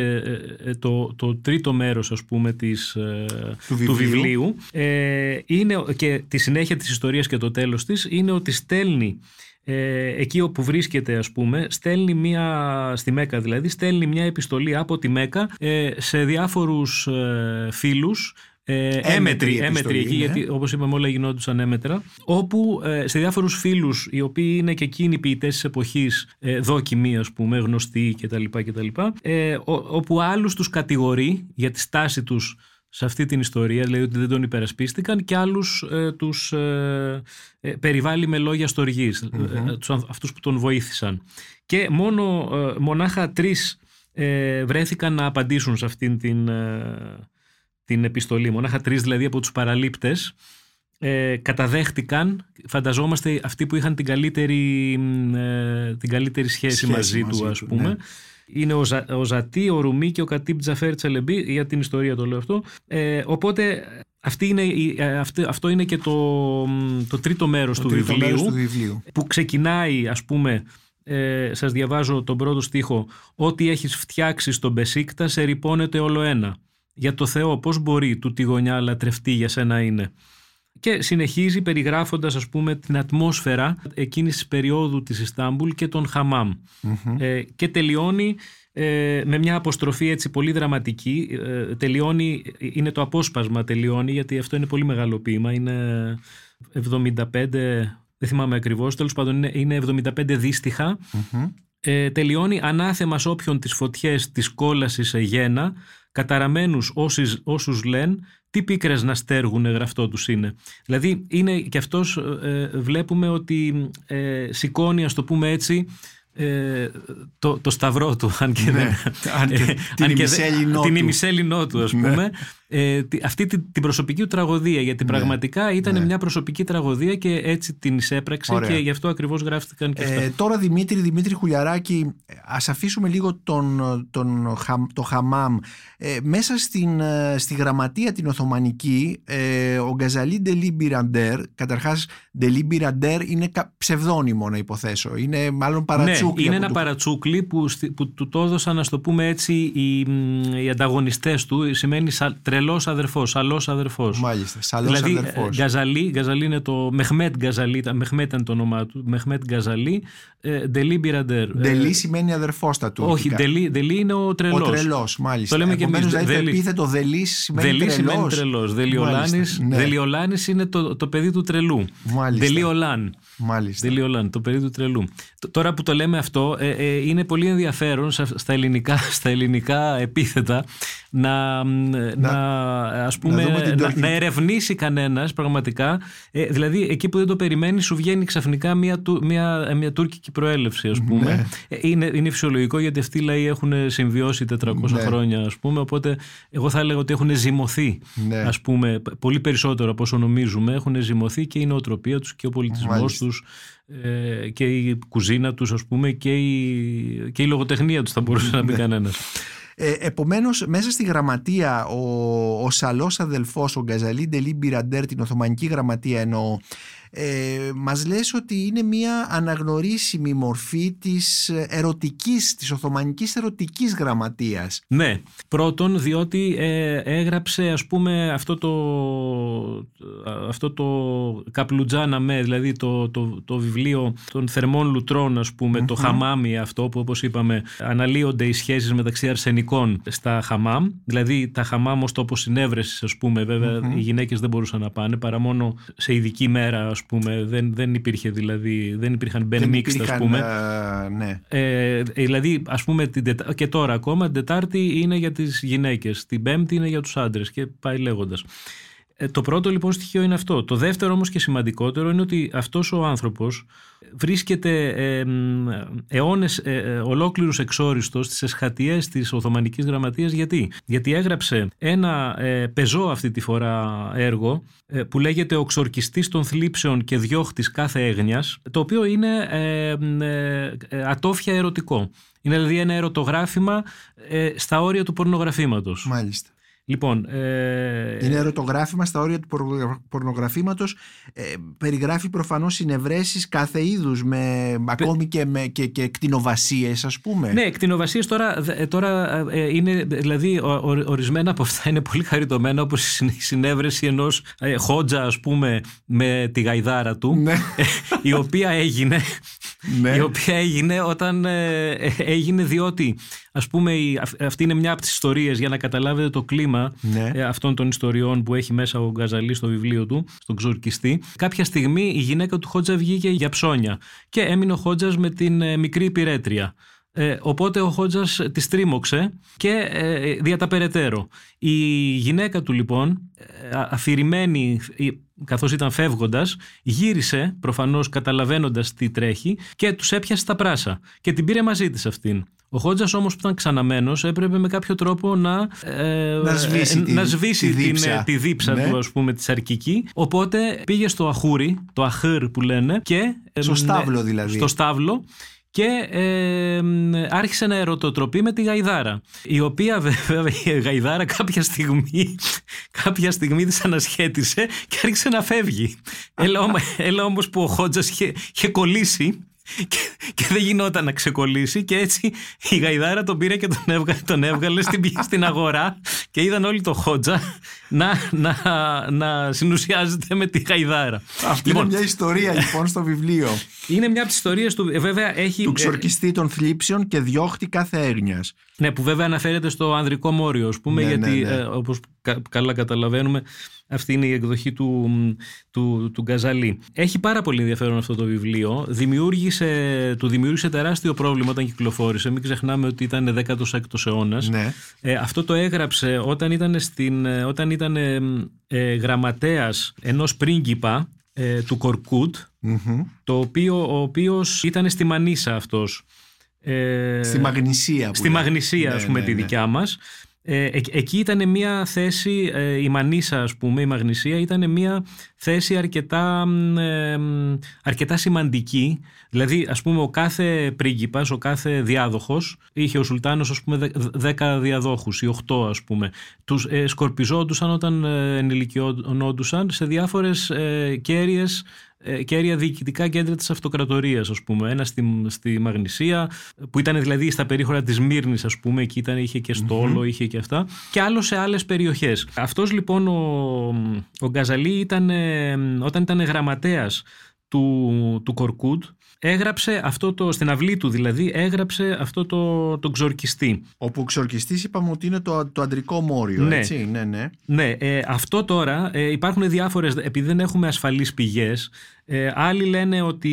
ε, ε, το, το τρίτο μέρος ας πούμε της, ε, Του του βιβλίου. βιβλίου ε, είναι, και τη συνέχεια της ιστορίας και το τέλος της είναι ότι στέλνει ε, εκεί όπου βρίσκεται ας πούμε στέλνει μια, στη Μέκα δηλαδή στέλνει μια επιστολή από τη Μέκα ε, σε διάφορους ε, φίλους ε, έμετροι, επιστολή, έμετροι εκεί, ναι. γιατί όπως είπαμε όλα γινόντουσαν έμετρα, όπου ε, σε διάφορους φίλους οι οποίοι είναι και εκείνοι ποιητές της εποχής ε, δόκιμοι ας πούμε, γνωστοί κτλ. κτλ ε, ο- όπου άλλους τους κατηγορεί για τη στάση τους σε αυτή την ιστορία, δηλαδή ότι δεν τον υπερασπίστηκαν και άλλους ε, τους ε, ε, περιβάλλει με λόγια στοργής, ε, τους ανθ- αυτούς που τον βοήθησαν. Και μόνο, ε, μονάχα τρεις ε, βρέθηκαν να απαντήσουν σε αυτήν την, ε, την επιστολή. Μονάχα τρεις δηλαδή από τους παραλήπτες ε, καταδέχτηκαν, φανταζόμαστε αυτοί που είχαν την καλύτερη, μ, ε, την καλύτερη σχέση, Σχέση μαζί, μαζί του ας του, πούμε. ναι. Είναι ο, Ζα, ο Ζατή, ο Ρουμί και ο Κατίπ Τζαφέρ Τσελεμπή, για την ιστορία το λέω αυτό. Ε, οπότε αυτή είναι, η- ε, αυτή- αυτό είναι και το, μ, το τρίτο μέρος Το του τρίτο βιβλίου μέρος του βιβλίου. που ξεκινάει ας πούμε ε, σας διαβάζω τον πρώτο στίχο «Ό,τι έχεις φτιάξει στον Πεσίκτα σε ρηπώνεται όλο ένα. Για το Θεό πώς μπορεί του τη γωνιά λατρευτή για σένα είναι». Και συνεχίζει περιγράφοντας ας πούμε την ατμόσφαιρα εκείνης της περίοδου της Ιστάμπουλ και των χαμαμ. Ε, και τελειώνει ε, με μια αποστροφή έτσι πολύ δραματική. Ε, τελειώνει, είναι το απόσπασμα τελειώνει γιατί αυτό είναι πολύ μεγάλο ποίημα. Είναι 75, δεν θυμάμαι ακριβώς, τέλος πάντων είναι, είναι 75 δίστιχα. Ε, τελειώνει ανάθεμα όποιον τις φωτιές της κόλασης σε γένα, καταραμένους όσους, όσους λένε τι πίκρες να στέργουν γραφτό τους είναι. Δηλαδή είναι και αυτός ε, βλέπουμε ότι ε, σηκώνει ας το πούμε έτσι ε, το, το σταυρό του αν και, Ναι, αν και ε, την αν και ημισέλινό την του. ημισέλινό του ας Ναι. πούμε ε, τη- αυτή την, την προσωπική του τραγωδία γιατί πραγματικά ήταν ναι. μια προσωπική τραγωδία και έτσι την εισέπραξε Ωραία. και γι' αυτό ακριβώς γράφτηκαν και αυτά. Ε, τώρα Δημήτρη, Δημήτρη Χουλιαράκη, ας αφήσουμε λίγο τον, τον, χα- το χαμάμ. Ε, μέσα στην, ε, στη γραμματεία την Οθωμανική, ε, ο Γκαζαλή Ντελή Μπιραντέρ, καταρχάς Ντελή Μπιραντέρ είναι κα- ψευδόνυμο να υποθέσω, είναι μάλλον παρατσούκλι. Ναι, είναι από ένα του- παρατσούκλι που, στη- που του το έδωσαν, να το πούμε έτσι, οι, μ, οι ανταγωνιστές του. Σημαίνει σα, τρελός αδερφός, σαλός αδερφός. Μάλιστα, σαλός δηλαδή, αδερφός. ε, Γκαζαλή, Γκαζαλή είναι το Μεχμέτ Γκαζαλή, τα- Μεχμέτ ήταν το όνομά του, Μεχμέτ Γκαζαλή, ε, Ντελή Μπιραντέρ. Ε, Ντελή σημαίνει αδερφός στα τουρκικά. όχι, Ντελή, Ντελή είναι ο Ο τρελός. τρελός, μάλιστα. Το λέμε και Επομένως, εμείς, δηλαδή, το Δελή. επίθετο Δελής σημαίνει Δελή τρελός. σημαίνει τρελός. Δελιολάνης, Μάλιστα, ναι. Δελιολάνης είναι το, το παιδί του τρελού. Μάλιστα. Δελιολάν. Μάλιστα. Τελειολάν, το παιδί του τρελού. Τ- Τώρα που το λέμε αυτό, ε, ε, είναι πολύ ενδιαφέρον σα- στα ελληνικά, στα ελληνικά επίθετα να, μ, να, ας πούμε, δούμε την να, τουρκική- να ερευνήσει κανένας πραγματικά. Ε, δηλαδή, εκεί που δεν το περιμένει, σου βγαίνει ξαφνικά μια, του- μια, ε, μια τουρκική προέλευση, ας πούμε. Ναι. Ε, Είναι, είναι φυσιολογικό γιατί αυτοί οι λαοί έχουν συμβιώσει 400 Ναι. χρόνια, ας πούμε. Οπότε, εγώ θα έλεγα ότι έχουν ζυμωθεί, Ναι. ας πούμε, π- πολύ περισσότερο από όσο νομίζουμε. Έχουν ζυμωθεί και η νοοτροπία τους και ο πολιτισμός Μάλιστα. τους ε, και η κουζίνα τους ας πούμε και η, και η λογοτεχνία τους θα μπορούσε να Ναι. πει κανένας. Ε, επομένως μέσα στη γραμματεία ο, ο Σαλός αδελφός ο Γκαζαλή Ντελή Μπιραντέρ την Οθωμανική γραμματεία εννοώ ε, μας λες ότι είναι μια αναγνωρίσιμη μορφή της ερωτικής, της Οθωμανικής ερωτικής γραμματείας. Ναι, πρώτον διότι ε, έγραψε ας πούμε αυτό το, αυτό το Καπλουτζάνα με, δηλαδή το, το, το βιβλίο των θερμών λουτρών ας πούμε, το χαμάμι αυτό που όπως είπαμε αναλύονται οι σχέσεις μεταξύ αρσενικών στα χαμάμ, δηλαδή τα χαμάμ ως τόπο συνέβρεσης ας πούμε, βέβαια οι γυναίκες δεν μπορούσαν να πάνε παρά μόνο σε ειδική μέρα ας πούμε, δεν, δεν υπήρχε δηλαδή, δεν υπήρχαν μπεν Δεν mixed ας υπήρχαν, πούμε. ε, ναι. Ε, δηλαδή, ας πούμε, την Τετά- και τώρα ακόμα, την Τετάρτη είναι για τις γυναίκες, την Πέμπτη είναι για τους άντρες και πάει λέγοντας. Ε, το πρώτο λοιπόν στοιχείο είναι αυτό. Το δεύτερο όμως και σημαντικότερο είναι ότι αυτός ο άνθρωπος βρίσκεται ε, μ, αιώνες ε, ε, ολόκληρους εξόριστος στις εσχατιές της Οθωμανικής Γραμματείας. Γιατί; Γιατί έγραψε ένα ε, πεζό αυτή τη φορά έργο ε, που λέγεται «Ο ξορκιστής των θλίψεων και διώχτης κάθε έγνοιας» το οποίο είναι ε, μ, ε, ε, ατόφια ερωτικό. Είναι δηλαδή ένα ερωτογράφημα ε, στα όρια του πορνογραφήματος. Μάλιστα. Λοιπόν, ε, Είναι ερωτογράφημα στα όρια του πορνογρα- πορνογραφήματος. Ε, περιγράφει προφανώς συνευρέσεις κάθε είδους, με, ακόμη και, με, και, και κτηνοβασίες ας πούμε. Ναι, κτηνοβασίες τώρα, ε, τώρα ε, είναι, δηλαδή ο- ο- ορισμένα από αυτά είναι πολύ χαριτωμένα όπως η συν- η συνέβρεση ενός ε, χότζα ας πούμε με τη γαϊδάρα του Ναι. η οποία έγινε Ναι. η οποία έγινε όταν ε, ε, έγινε διότι ας πούμε η- αυ- αυτή είναι μια από τις ιστορίες για να καταλάβετε το κλίμα Ναι. ε, αυτών των ιστοριών που έχει μέσα ο Γκαζαλή στο βιβλίο του, στον Ξουρκιστή. Κάποια στιγμή η γυναίκα του Χότζα βγήκε για ψώνια και έμεινε ο Χότζας με την ε, μικρή υπηρέτρια. Ε, οπότε ο Χότζας τη τρίμωξε και ε, δια τα περαιτέρω. Η γυναίκα του λοιπόν, ε, α- αφηρημένη ε, καθώς ήταν φεύγοντας, γύρισε προφανώς καταλαβαίνοντας τι τρέχει και τους έπιασε τα πράσα και την πήρε μαζί της αυτήν. Ο Χότζας όμως που ήταν ξαναμένος έπρεπε με κάποιο τρόπο να, ε, Να σβήσει ε, τη- να σβήσει τη την, δίψα. ε, τη δίψα Ναι. του ας πούμε της σαρκική οπότε πήγε στο αχούρι, το αχύρ που λένε και, ε, Στο ναι, στάβλο δηλαδή. στο στάβλο και ε, μ, άρχισε να ερωτοτροπεί με τη Γαϊδάρα η οποία βέβαια η Γαϊδάρα κάποια στιγμή κάποια στιγμή της ανασχέτισε και άρχισε να φεύγει. Έλα, όμω- έλα όμως που ο Χότζας είχε, είχε κολλήσει και, και δεν γινόταν να ξεκολλήσει και έτσι η γαϊδάρα τον πήρε και τον έβγαλε, τον έβγαλε στην, στην αγορά και είδαν όλοι το Χότζα να, να, να συνουσιάζεται με τη γαϊδάρα. Αυτή λοιπόν, είναι μια ιστορία λοιπόν στο βιβλίο. Είναι μια από τις ιστορίες του. Ε, βέβαια, έχει, του ξορκιστή των θλίψεων και διώχτη κάθε έγνοια. Ναι, που βέβαια αναφέρεται στο ανδρικό μόριο, ας πούμε, ναι, γιατί ναι, ναι. Ε, όπως καλά καταλαβαίνουμε, αυτή είναι η εκδοχή του, του, του Γκαζαλή. Έχει πάρα πολύ ενδιαφέρον αυτό το βιβλίο. Δημιούργησε, του δημιούργησε τεράστιο πρόβλημα όταν κυκλοφόρησε. Μην ξεχνάμε ότι ήταν 16ο αιώνας. Ναι. Ε, αυτό το έγραψε όταν ήταν, στην, ε, όταν ήταν ε, ε, γραμματέας ενός πρίγκιπα ε, του κορκουτ το οποίο, ο οποίος ήταν στη Μανίσα αυτός. Ε, στη Μαγνησία. Στη Μαγνησία, ναι, ας πούμε, ναι, τη ναι. δικιά μας. Ε, εκεί ήταν μια θέση, ε, η Μανίσα ας πούμε, η Μαγνησία ήταν μια θέση αρκετά, ε, αρκετά σημαντική. Δηλαδή ας πούμε ο κάθε πρίγκιπας, ο κάθε διάδοχος, είχε ο Σουλτάνος ας πούμε δέκα διαδόχους ή οχτώ ας πούμε. Τους ε, σκορπιζόντουσαν όταν ε, ενηλικιώνονταν σε διάφορες ε, κέρυες ε, κέρια διοικητικά κέντρα της αυτοκρατορίας ας πούμε. Ένα στη, στη Μαγνησία που ήταν δηλαδή στα περίχωρα της Μύρνης ας πούμε εκεί ήταν, είχε και στόλο, είχε και αυτά και άλλο σε άλλες περιοχές. Αυτός λοιπόν ο, ο Γκαζαλή ήταν, ε, όταν ήταν γραμματέας του, του Κορκούτ έγραψε αυτό το, στην αυλή του δηλαδή, έγραψε αυτό το, το ξορκιστή. Όπου ο ξορκιστής είπαμε ότι είναι το, το αντρικό μόριο, ναι. έτσι, ναι, ναι. Ναι, ε, αυτό τώρα ε, υπάρχουν διάφορες, επειδή δεν έχουμε ασφαλείς πηγές, ε, άλλοι λένε ότι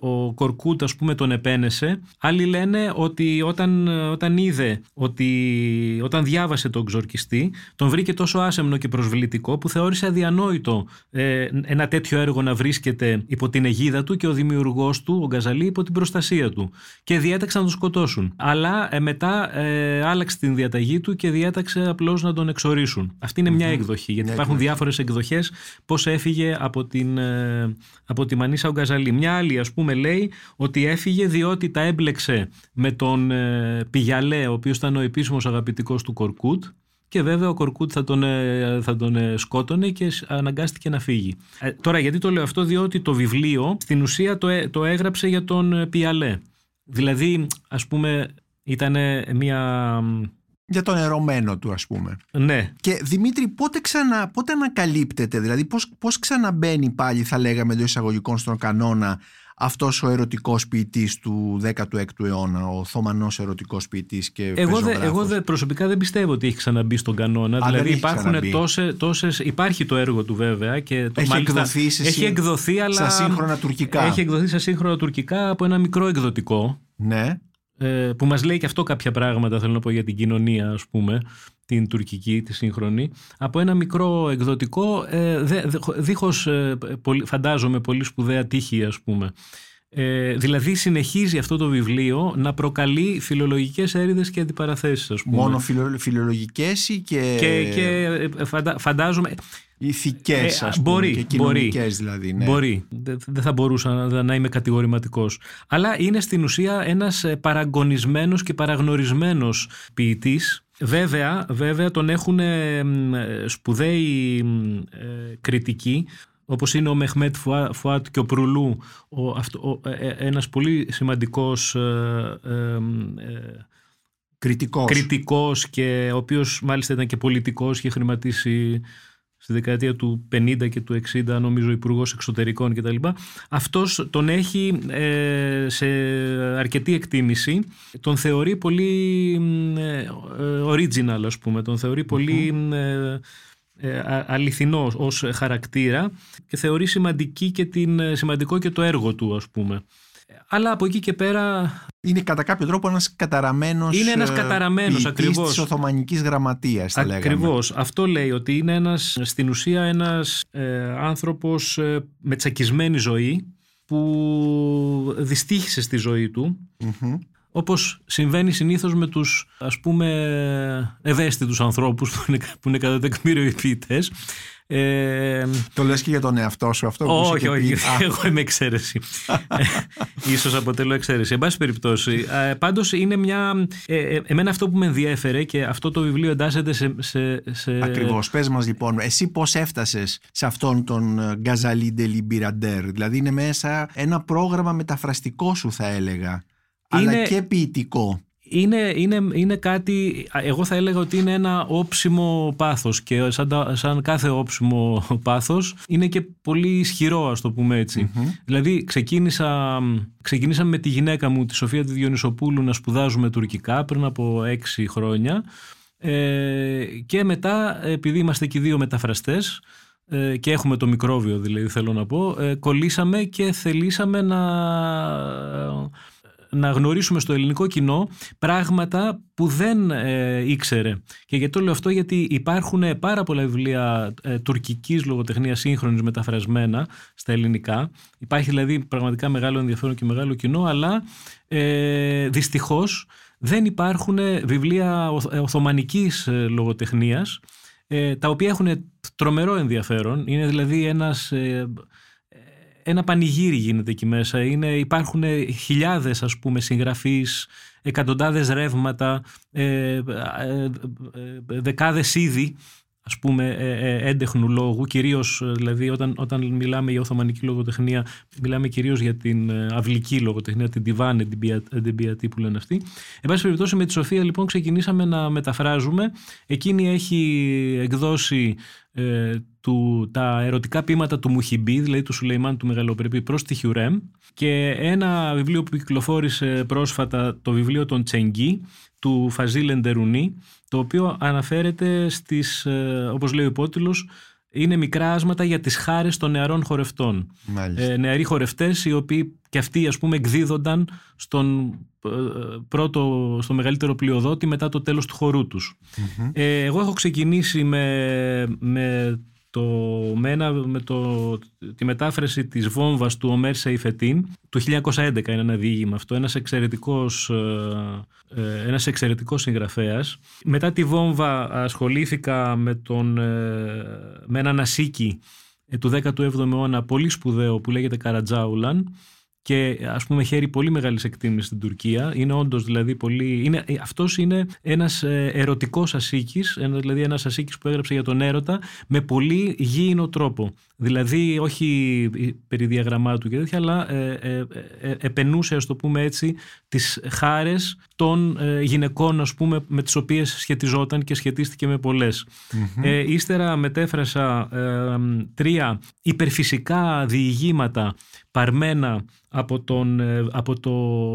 ο Κορκούτ ας πούμε τον επένεσε. Άλλοι λένε ότι όταν, όταν είδε, ότι όταν διάβασε τον ξορκιστή, τον βρήκε τόσο άσεμνο και προσβλητικό που θεώρησε αδιανόητο ε, ένα τέτοιο έργο να βρίσκεται υπό την αιγίδα του και ο δημιουργός του, ο Γκαζαλή, υπό την προστασία του. Και διέταξαν να τον σκοτώσουν. Αλλά ε, μετά ε, άλλαξε την διαταγή του και διέταξε απλώς να τον εξορίσουν. Αυτή είναι μια εκδοχή, γιατί υπάρχουν διάφορες εκδοχές πώς έφυγε από την, ε, από τη Μανίσα Ογκαζαλή. Μια άλλη ας πούμε λέει ότι έφυγε διότι τα έμπλεξε με τον ε, Πηγιαλέ ο οποίος ήταν ο επίσημος αγαπητικός του Κορκούτ και βέβαια ο Κορκούτ θα τον, ε, θα τον ε, σκότωνε και αναγκάστηκε να φύγει. τώρα γιατί το λέω αυτό διότι το βιβλίο στην ουσία το, το έγραψε για τον Πηγιαλέ. Δηλαδή ας πούμε ήταν μια για τον ερωμένο του ας πούμε. Ναι. Και Δημήτρη πότε, ξανα, πότε ανακαλύπτεται, δηλαδή πώς, πώς ξαναμπαίνει πάλι θα λέγαμε εντός εισαγωγικών στον κανόνα αυτός ο ερωτικός ποιητής του 16ου αιώνα, ο Θωμανός ερωτικός ποιητής και εγώ, δε, εγώ δε, προσωπικά δεν πιστεύω ότι έχει ξαναμπεί στον κανόνα. δηλαδή υπάρχουν τόσες, τόσες, υπάρχει το έργο του βέβαια. Και το, έχει, μάλιστα, εκδοθεί σε, έχει εκδοθεί αλλά, στα σύγχρονα τουρκικά. Έχει εκδοθεί στα σύγχρονα τουρκικά από ένα μικρό εκδοτικό. Ναι. Ε, που μας λέει και αυτό κάποια πράγματα θέλω να πω για την κοινωνία ας πούμε την τουρκική, τη σύγχρονη από ένα μικρό εκδοτικό ε, δίχως ε, φαντάζομαι πολύ σπουδαία τύχη ας πούμε ε, δηλαδή συνεχίζει αυτό το βιβλίο να προκαλεί φιλολογικές έρηδες και αντιπαραθέσεις ας πούμε. Μόνο φιλολογικές ή και... Και, και φαντάζομαι ηθικές ε, ας πούμε μπορεί, και κοινωνικές δηλαδή. Ναι. Μπορεί, δεν θα μπορούσα να, να είμαι κατηγορηματικός. Αλλά είναι στην ουσία ένας ε, παραγωνισμένος και παραγνωρισμένος ποιητής Βέβαια, βέβαια τον έχουν ε, σπουδαίοι κριτικοί όπως είναι ο Μεχμέτ Φουάτ και ο Προυλού ο, αυτό, ένας πολύ σημαντικός κριτικός. κριτικός και ο οποίος μάλιστα ήταν και πολιτικός και χρηματίσει στη δεκαετία του 50 και του 60 νομίζω υπουργός εξωτερικών κτλ. Αυτός τον έχει ε, σε αρκετή εκτίμηση. Τον θεωρεί πολύ ε, original ας πούμε. Τον θεωρεί πολύ ε, ε αληθινός ως χαρακτήρα και θεωρεί σημαντική και την, σημαντικό και το έργο του ας πούμε. Αλλά από εκεί και πέρα είναι κατά κάποιο τρόπο ένας καταραμένος Είναι ένας ε, καταραμένος ακριβώς. της Οθωμανικής Γραμματείας θα Ακριβώς, αυτό λέει ότι είναι ένας στην ουσία ένας ε, άνθρωπος ε, με τσακισμένη ζωή που δυστύχησε στη ζωή του. Mm όπως συμβαίνει συνήθως με τους ας πούμε ευαίσθητους ανθρώπους που είναι, που είναι κατά τεκμήριο οι ποιητές Ε, το λες και για τον εαυτό σου αυτό που Όχι, όχι, εγώ είμαι εξαίρεση. Ίσως αποτελώ εξαίρεση. Εν πάση περιπτώσει, ε, πάντως είναι μια... Ε, εμένα αυτό που με ενδιέφερε και αυτό το βιβλίο εντάσσεται σε... σε, σε... Ακριβώς. Πες μας λοιπόν, εσύ πώς έφτασες σε αυτόν τον Γκαζαλί Ντελιμπιραντέρ; Δηλαδή είναι μέσα ένα πρόγραμμα μεταφραστικό σου θα έλεγα. Είναι... Αλλά και ποιητικό είναι, είναι, είναι κάτι, εγώ θα έλεγα ότι είναι ένα όψιμο πάθος και σαν, σαν κάθε όψιμο πάθος είναι και πολύ ισχυρό ας το πούμε Δηλαδή ξεκίνησα, ξεκίνησαμε με τη γυναίκα μου τη Σοφία τη Διονυσοπούλου να σπουδάζουμε τουρκικά πριν από έξι χρόνια ε, και μετά επειδή είμαστε και δύο μεταφραστές ε, και έχουμε το μικρόβιο δηλαδή θέλω να πω ε, κολλήσαμε και θελήσαμε να να γνωρίσουμε στο ελληνικό κοινό πράγματα που δεν ε, ήξερε. Και γιατί το λέω αυτό, γιατί υπάρχουν πάρα πολλά βιβλία ε, τουρκικής λογοτεχνίας σύγχρονης μεταφρασμένα στα ελληνικά. Υπάρχει δηλαδή πραγματικά μεγάλο ενδιαφέρον και μεγάλο κοινό, αλλά ε, δυστυχώς δεν υπάρχουν βιβλία οθωμανικής ε, λογοτεχνίας, ε, τα οποία έχουν τρομερό ενδιαφέρον. Είναι δηλαδή ένας ένα πανηγύρι γίνεται εκεί μέσα. Είναι, υπάρχουν χιλιάδες ας πούμε συγγραφείς, εκατοντάδες ρεύματα, ε, ε, ε, δεκάδες είδη ας πούμε έντεχνου λόγου, κυρίως δηλαδή όταν, όταν μιλάμε για Οθωμανική λογοτεχνία μιλάμε κυρίως για την αυλική λογοτεχνία, την Divan Εντεμπιατή που λένε αυτοί. Εν πάση περιπτώσει με τη Σοφία λοιπόν ξεκινήσαμε να μεταφράζουμε. Εκείνη έχει εκδώσει ε, του, τα ερωτικά ποίηματα του Μουχιμπή, δηλαδή του Σουλεϊμάν του Μεγαλοπρεπή προς τη Χιουρέμ. Και ένα βιβλίο που κυκλοφόρησε πρόσφατα, το βιβλίο των Τσενγκί του Φαζίλ Εντερουνί, το οποίο αναφέρεται στις, ε, όπως λέει ο υπότιλος, είναι μικρά άσματα για τις χάρες των νεαρών χορευτών. Ε, νεαροί χορευτές οι οποίοι και αυτοί ας πούμε εκδίδονταν στον ε, πρώτο, στο μεγαλύτερο πλειοδότη μετά το τέλος του χορού τους. Ε, εγώ έχω ξεκινήσει με, με το, με, με το, τη μετάφραση της βόμβας του Ομέρ Σεϊφετίν του 1911 είναι ένα διήγημα αυτό, ένας εξαιρετικός, ε, ε, ένας εξαιρετικός συγγραφέας. Μετά τη βόμβα ασχολήθηκα με, τον, ε, με έναν ασίκι του 17ου αιώνα πολύ σπουδαίο που λέγεται Καρατζάουλαν και ας πούμε χέρι πολύ μεγάλης εκτίμησης στην Τουρκία. Είναι όντως δηλαδή πολύ... Είναι, ε, αυτός είναι ένας ε, ερωτικός ασίκης, ένα, δηλαδή ένας ασίκης που έγραψε για τον έρωτα με πολύ γήινο τρόπο. Δηλαδή όχι περί διαγραμμάτου και τέτοια, αλλά ε, ε, ε, επενούσε, ας το πούμε έτσι, τις χάρες των γυναικών, ας πούμε, με τις οποίες σχετιζόταν και σχετίστηκε με πολλές. ύστερα μετέφρασα τρία υπερφυσικά διηγήματα παρμένα από, τον, από, το,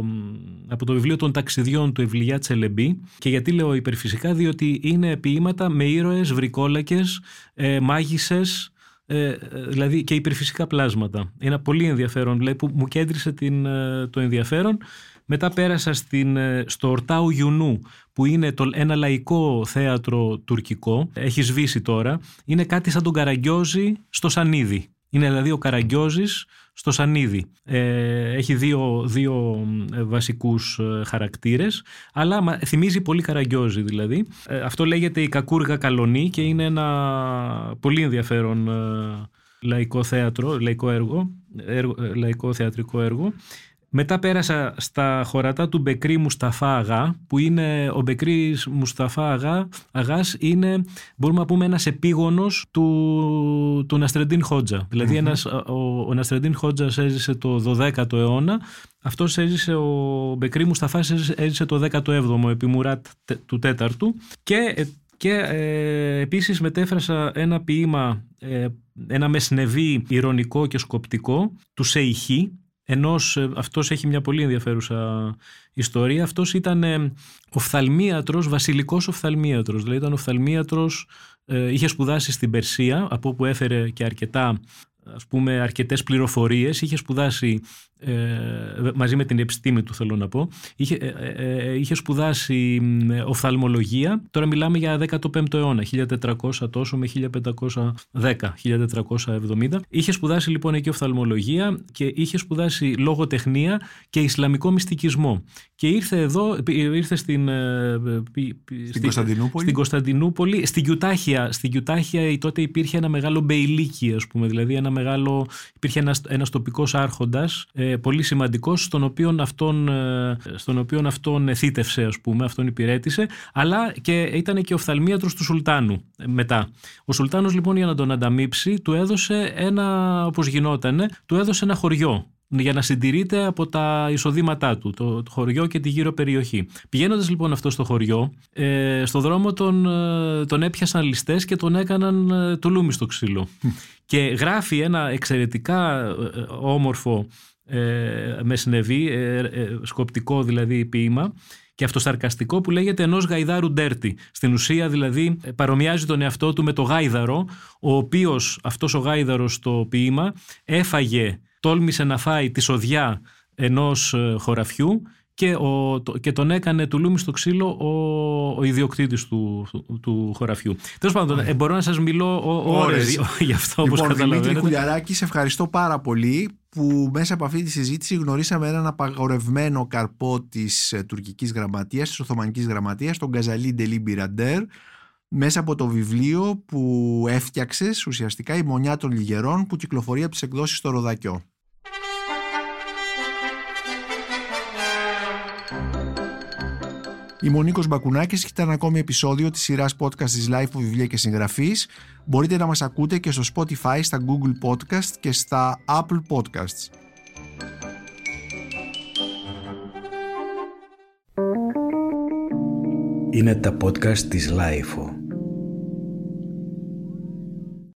από το βιβλίο των ταξιδιών του Ευλιά Τσελεμπή και γιατί λέω υπερφυσικά διότι είναι ποίηματα με ήρωες, βρικόλακες, ε, μάγισσες ε, δηλαδή και υπερφυσικά πλάσματα. Είναι πολύ ενδιαφέρον, δηλαδή, που μου κέντρισε την, ε, το ενδιαφέρον. Μετά πέρασα στην, ε, στο Ορτάου Γιουνού, που είναι το, ένα λαϊκό θέατρο τουρκικό. Έχεις σβήσει τώρα. Είναι κάτι σαν τον Καραγκιόζη στο Σανίδι. Είναι δηλαδή ο Καραγκιόζης στο Σανίδι. Ε, έχει δύο, δύο ε, βασικούς ε, χαρακτήρες, αλλά θυμίζει πολύ Καραγκιόζη δηλαδή. αυτό λέγεται η Κακούργα Καλονή και είναι ένα πολύ ενδιαφέρον λαϊκό θέατρο, λαϊκό έργο, έργο λαϊκό θεατρικό έργο μετά πέρασα στα χωρατά του Μπεκρή Μουσταφά Αγά, που είναι ο Μπεκρής Μουσταφά Αγά, Αγάς είναι, μπορούμε να πούμε, ένας επίγονος του, του Ναστρεντίν Χότζα. Δηλαδή ένας, ο, ο Ναστρεντίν Χότζα έζησε το 12ο αιώνα, αυτός έζησε, ο Μπεκρή Μουσταφά έζησε το 17ο, επιμουράτ του 4ου και και ε, επίσης μετέφρασα ένα ποίημα, ε, ένα μεσνεβή ηρωνικό και σκοπτικό του Σεϊχή, ενός, ε, αυτός έχει μια πολύ ενδιαφέρουσα ιστορία. Αυτός ήταν ε, οφθαλμίατρος, βασιλικός οφθαλμίατρος. Δηλαδή ήταν οφθαλμίατρος, ε, είχε σπουδάσει στην Περσία, από όπου έφερε και αρκετά ας πούμε αρκετές πληροφορίες, είχε σπουδάσει ε, μαζί με την επιστήμη του θέλω να πω, είχε, ε, ε, ε είχε σπουδάσει οφθαλμολογία, τώρα μιλάμε για 15ο αιώνα, 1400 τόσο με 1510, 1470. Είχε σπουδάσει λοιπόν εκεί οφθαλμολογία και είχε σπουδάσει λογοτεχνία και Ισλαμικό μυστικισμό. Και ήρθε εδώ, ήρθε στην, στην, Κωνσταντινούπολη. στην Κωνσταντινούπολη, στην Κιουτάχια. Στην Κιουτάχια τότε υπήρχε ένα μεγάλο μπεϊλίκι, ας πούμε, δηλαδή ένα μεγάλο, υπήρχε ένας, ένας τοπικός άρχοντας, ε, πολύ σημαντικός, στον οποίο αυτόν, ε, στον οποίον αυτόν θύτευσε, ας πούμε, αυτόν υπηρέτησε, αλλά και ήταν και οφθαλμίατρος του Σουλτάνου ε, μετά. Ο Σουλτάνος λοιπόν για να τον ανταμείψει του έδωσε ένα, όπως γινότανε, του έδωσε ένα χωριό για να συντηρείται από τα εισοδήματά του, το, χωριό και τη γύρω περιοχή. Πηγαίνοντας λοιπόν αυτό στο χωριό, ε, στο δρόμο τον, ε, τον έπιασαν ληστές και τον έκαναν ε, το λούμι στο ξύλο. και γράφει ένα εξαιρετικά ε, όμορφο ε, με συνεβή, σκοπτικό δηλαδή ποίημα, και αυτοσαρκαστικό που λέγεται ενός γαϊδάρου ντέρτη. Στην ουσία δηλαδή παρομοιάζει τον εαυτό του με το γάιδαρο, ο οποίος αυτός ο γάιδαρος στο ποίημα έφαγε τόλμησε να φάει τη σοδιά ενός ε, χωραφιού και, ο, και τον έκανε του λούμι στο ξύλο ο, ο ιδιοκτήτης του, του, χωραφιού. Τέλος πάντων, ε, μπορώ να σας μιλώ ώρες γι' αυτό λοιπόν, όπως καταλαβαίνετε. Δημήτρη Κουλιαράκη, σε ευχαριστώ πάρα πολύ που μέσα από αυτή τη συζήτηση γνωρίσαμε έναν απαγορευμένο καρπό της ε, τουρκικής γραμματείας, της Οθωμανικής γραμματείας, τον Γκαζαλί Ντελή Μπιραντέρ, μέσα από το βιβλίο που έφτιαξες ουσιαστικά η Μονιά των Λιγερών που κυκλοφορεί από τις εκδόσεις στο Ροδακιό. Είμαι ο Νίκος Μπακουνάκης και ήταν ακόμη επεισόδιο της σειράς podcast της Life που βιβλία και συγγραφής. Μπορείτε να μας ακούτε και στο Spotify, στα Google Podcast και στα Apple Podcasts. Είναι τα podcast της Life.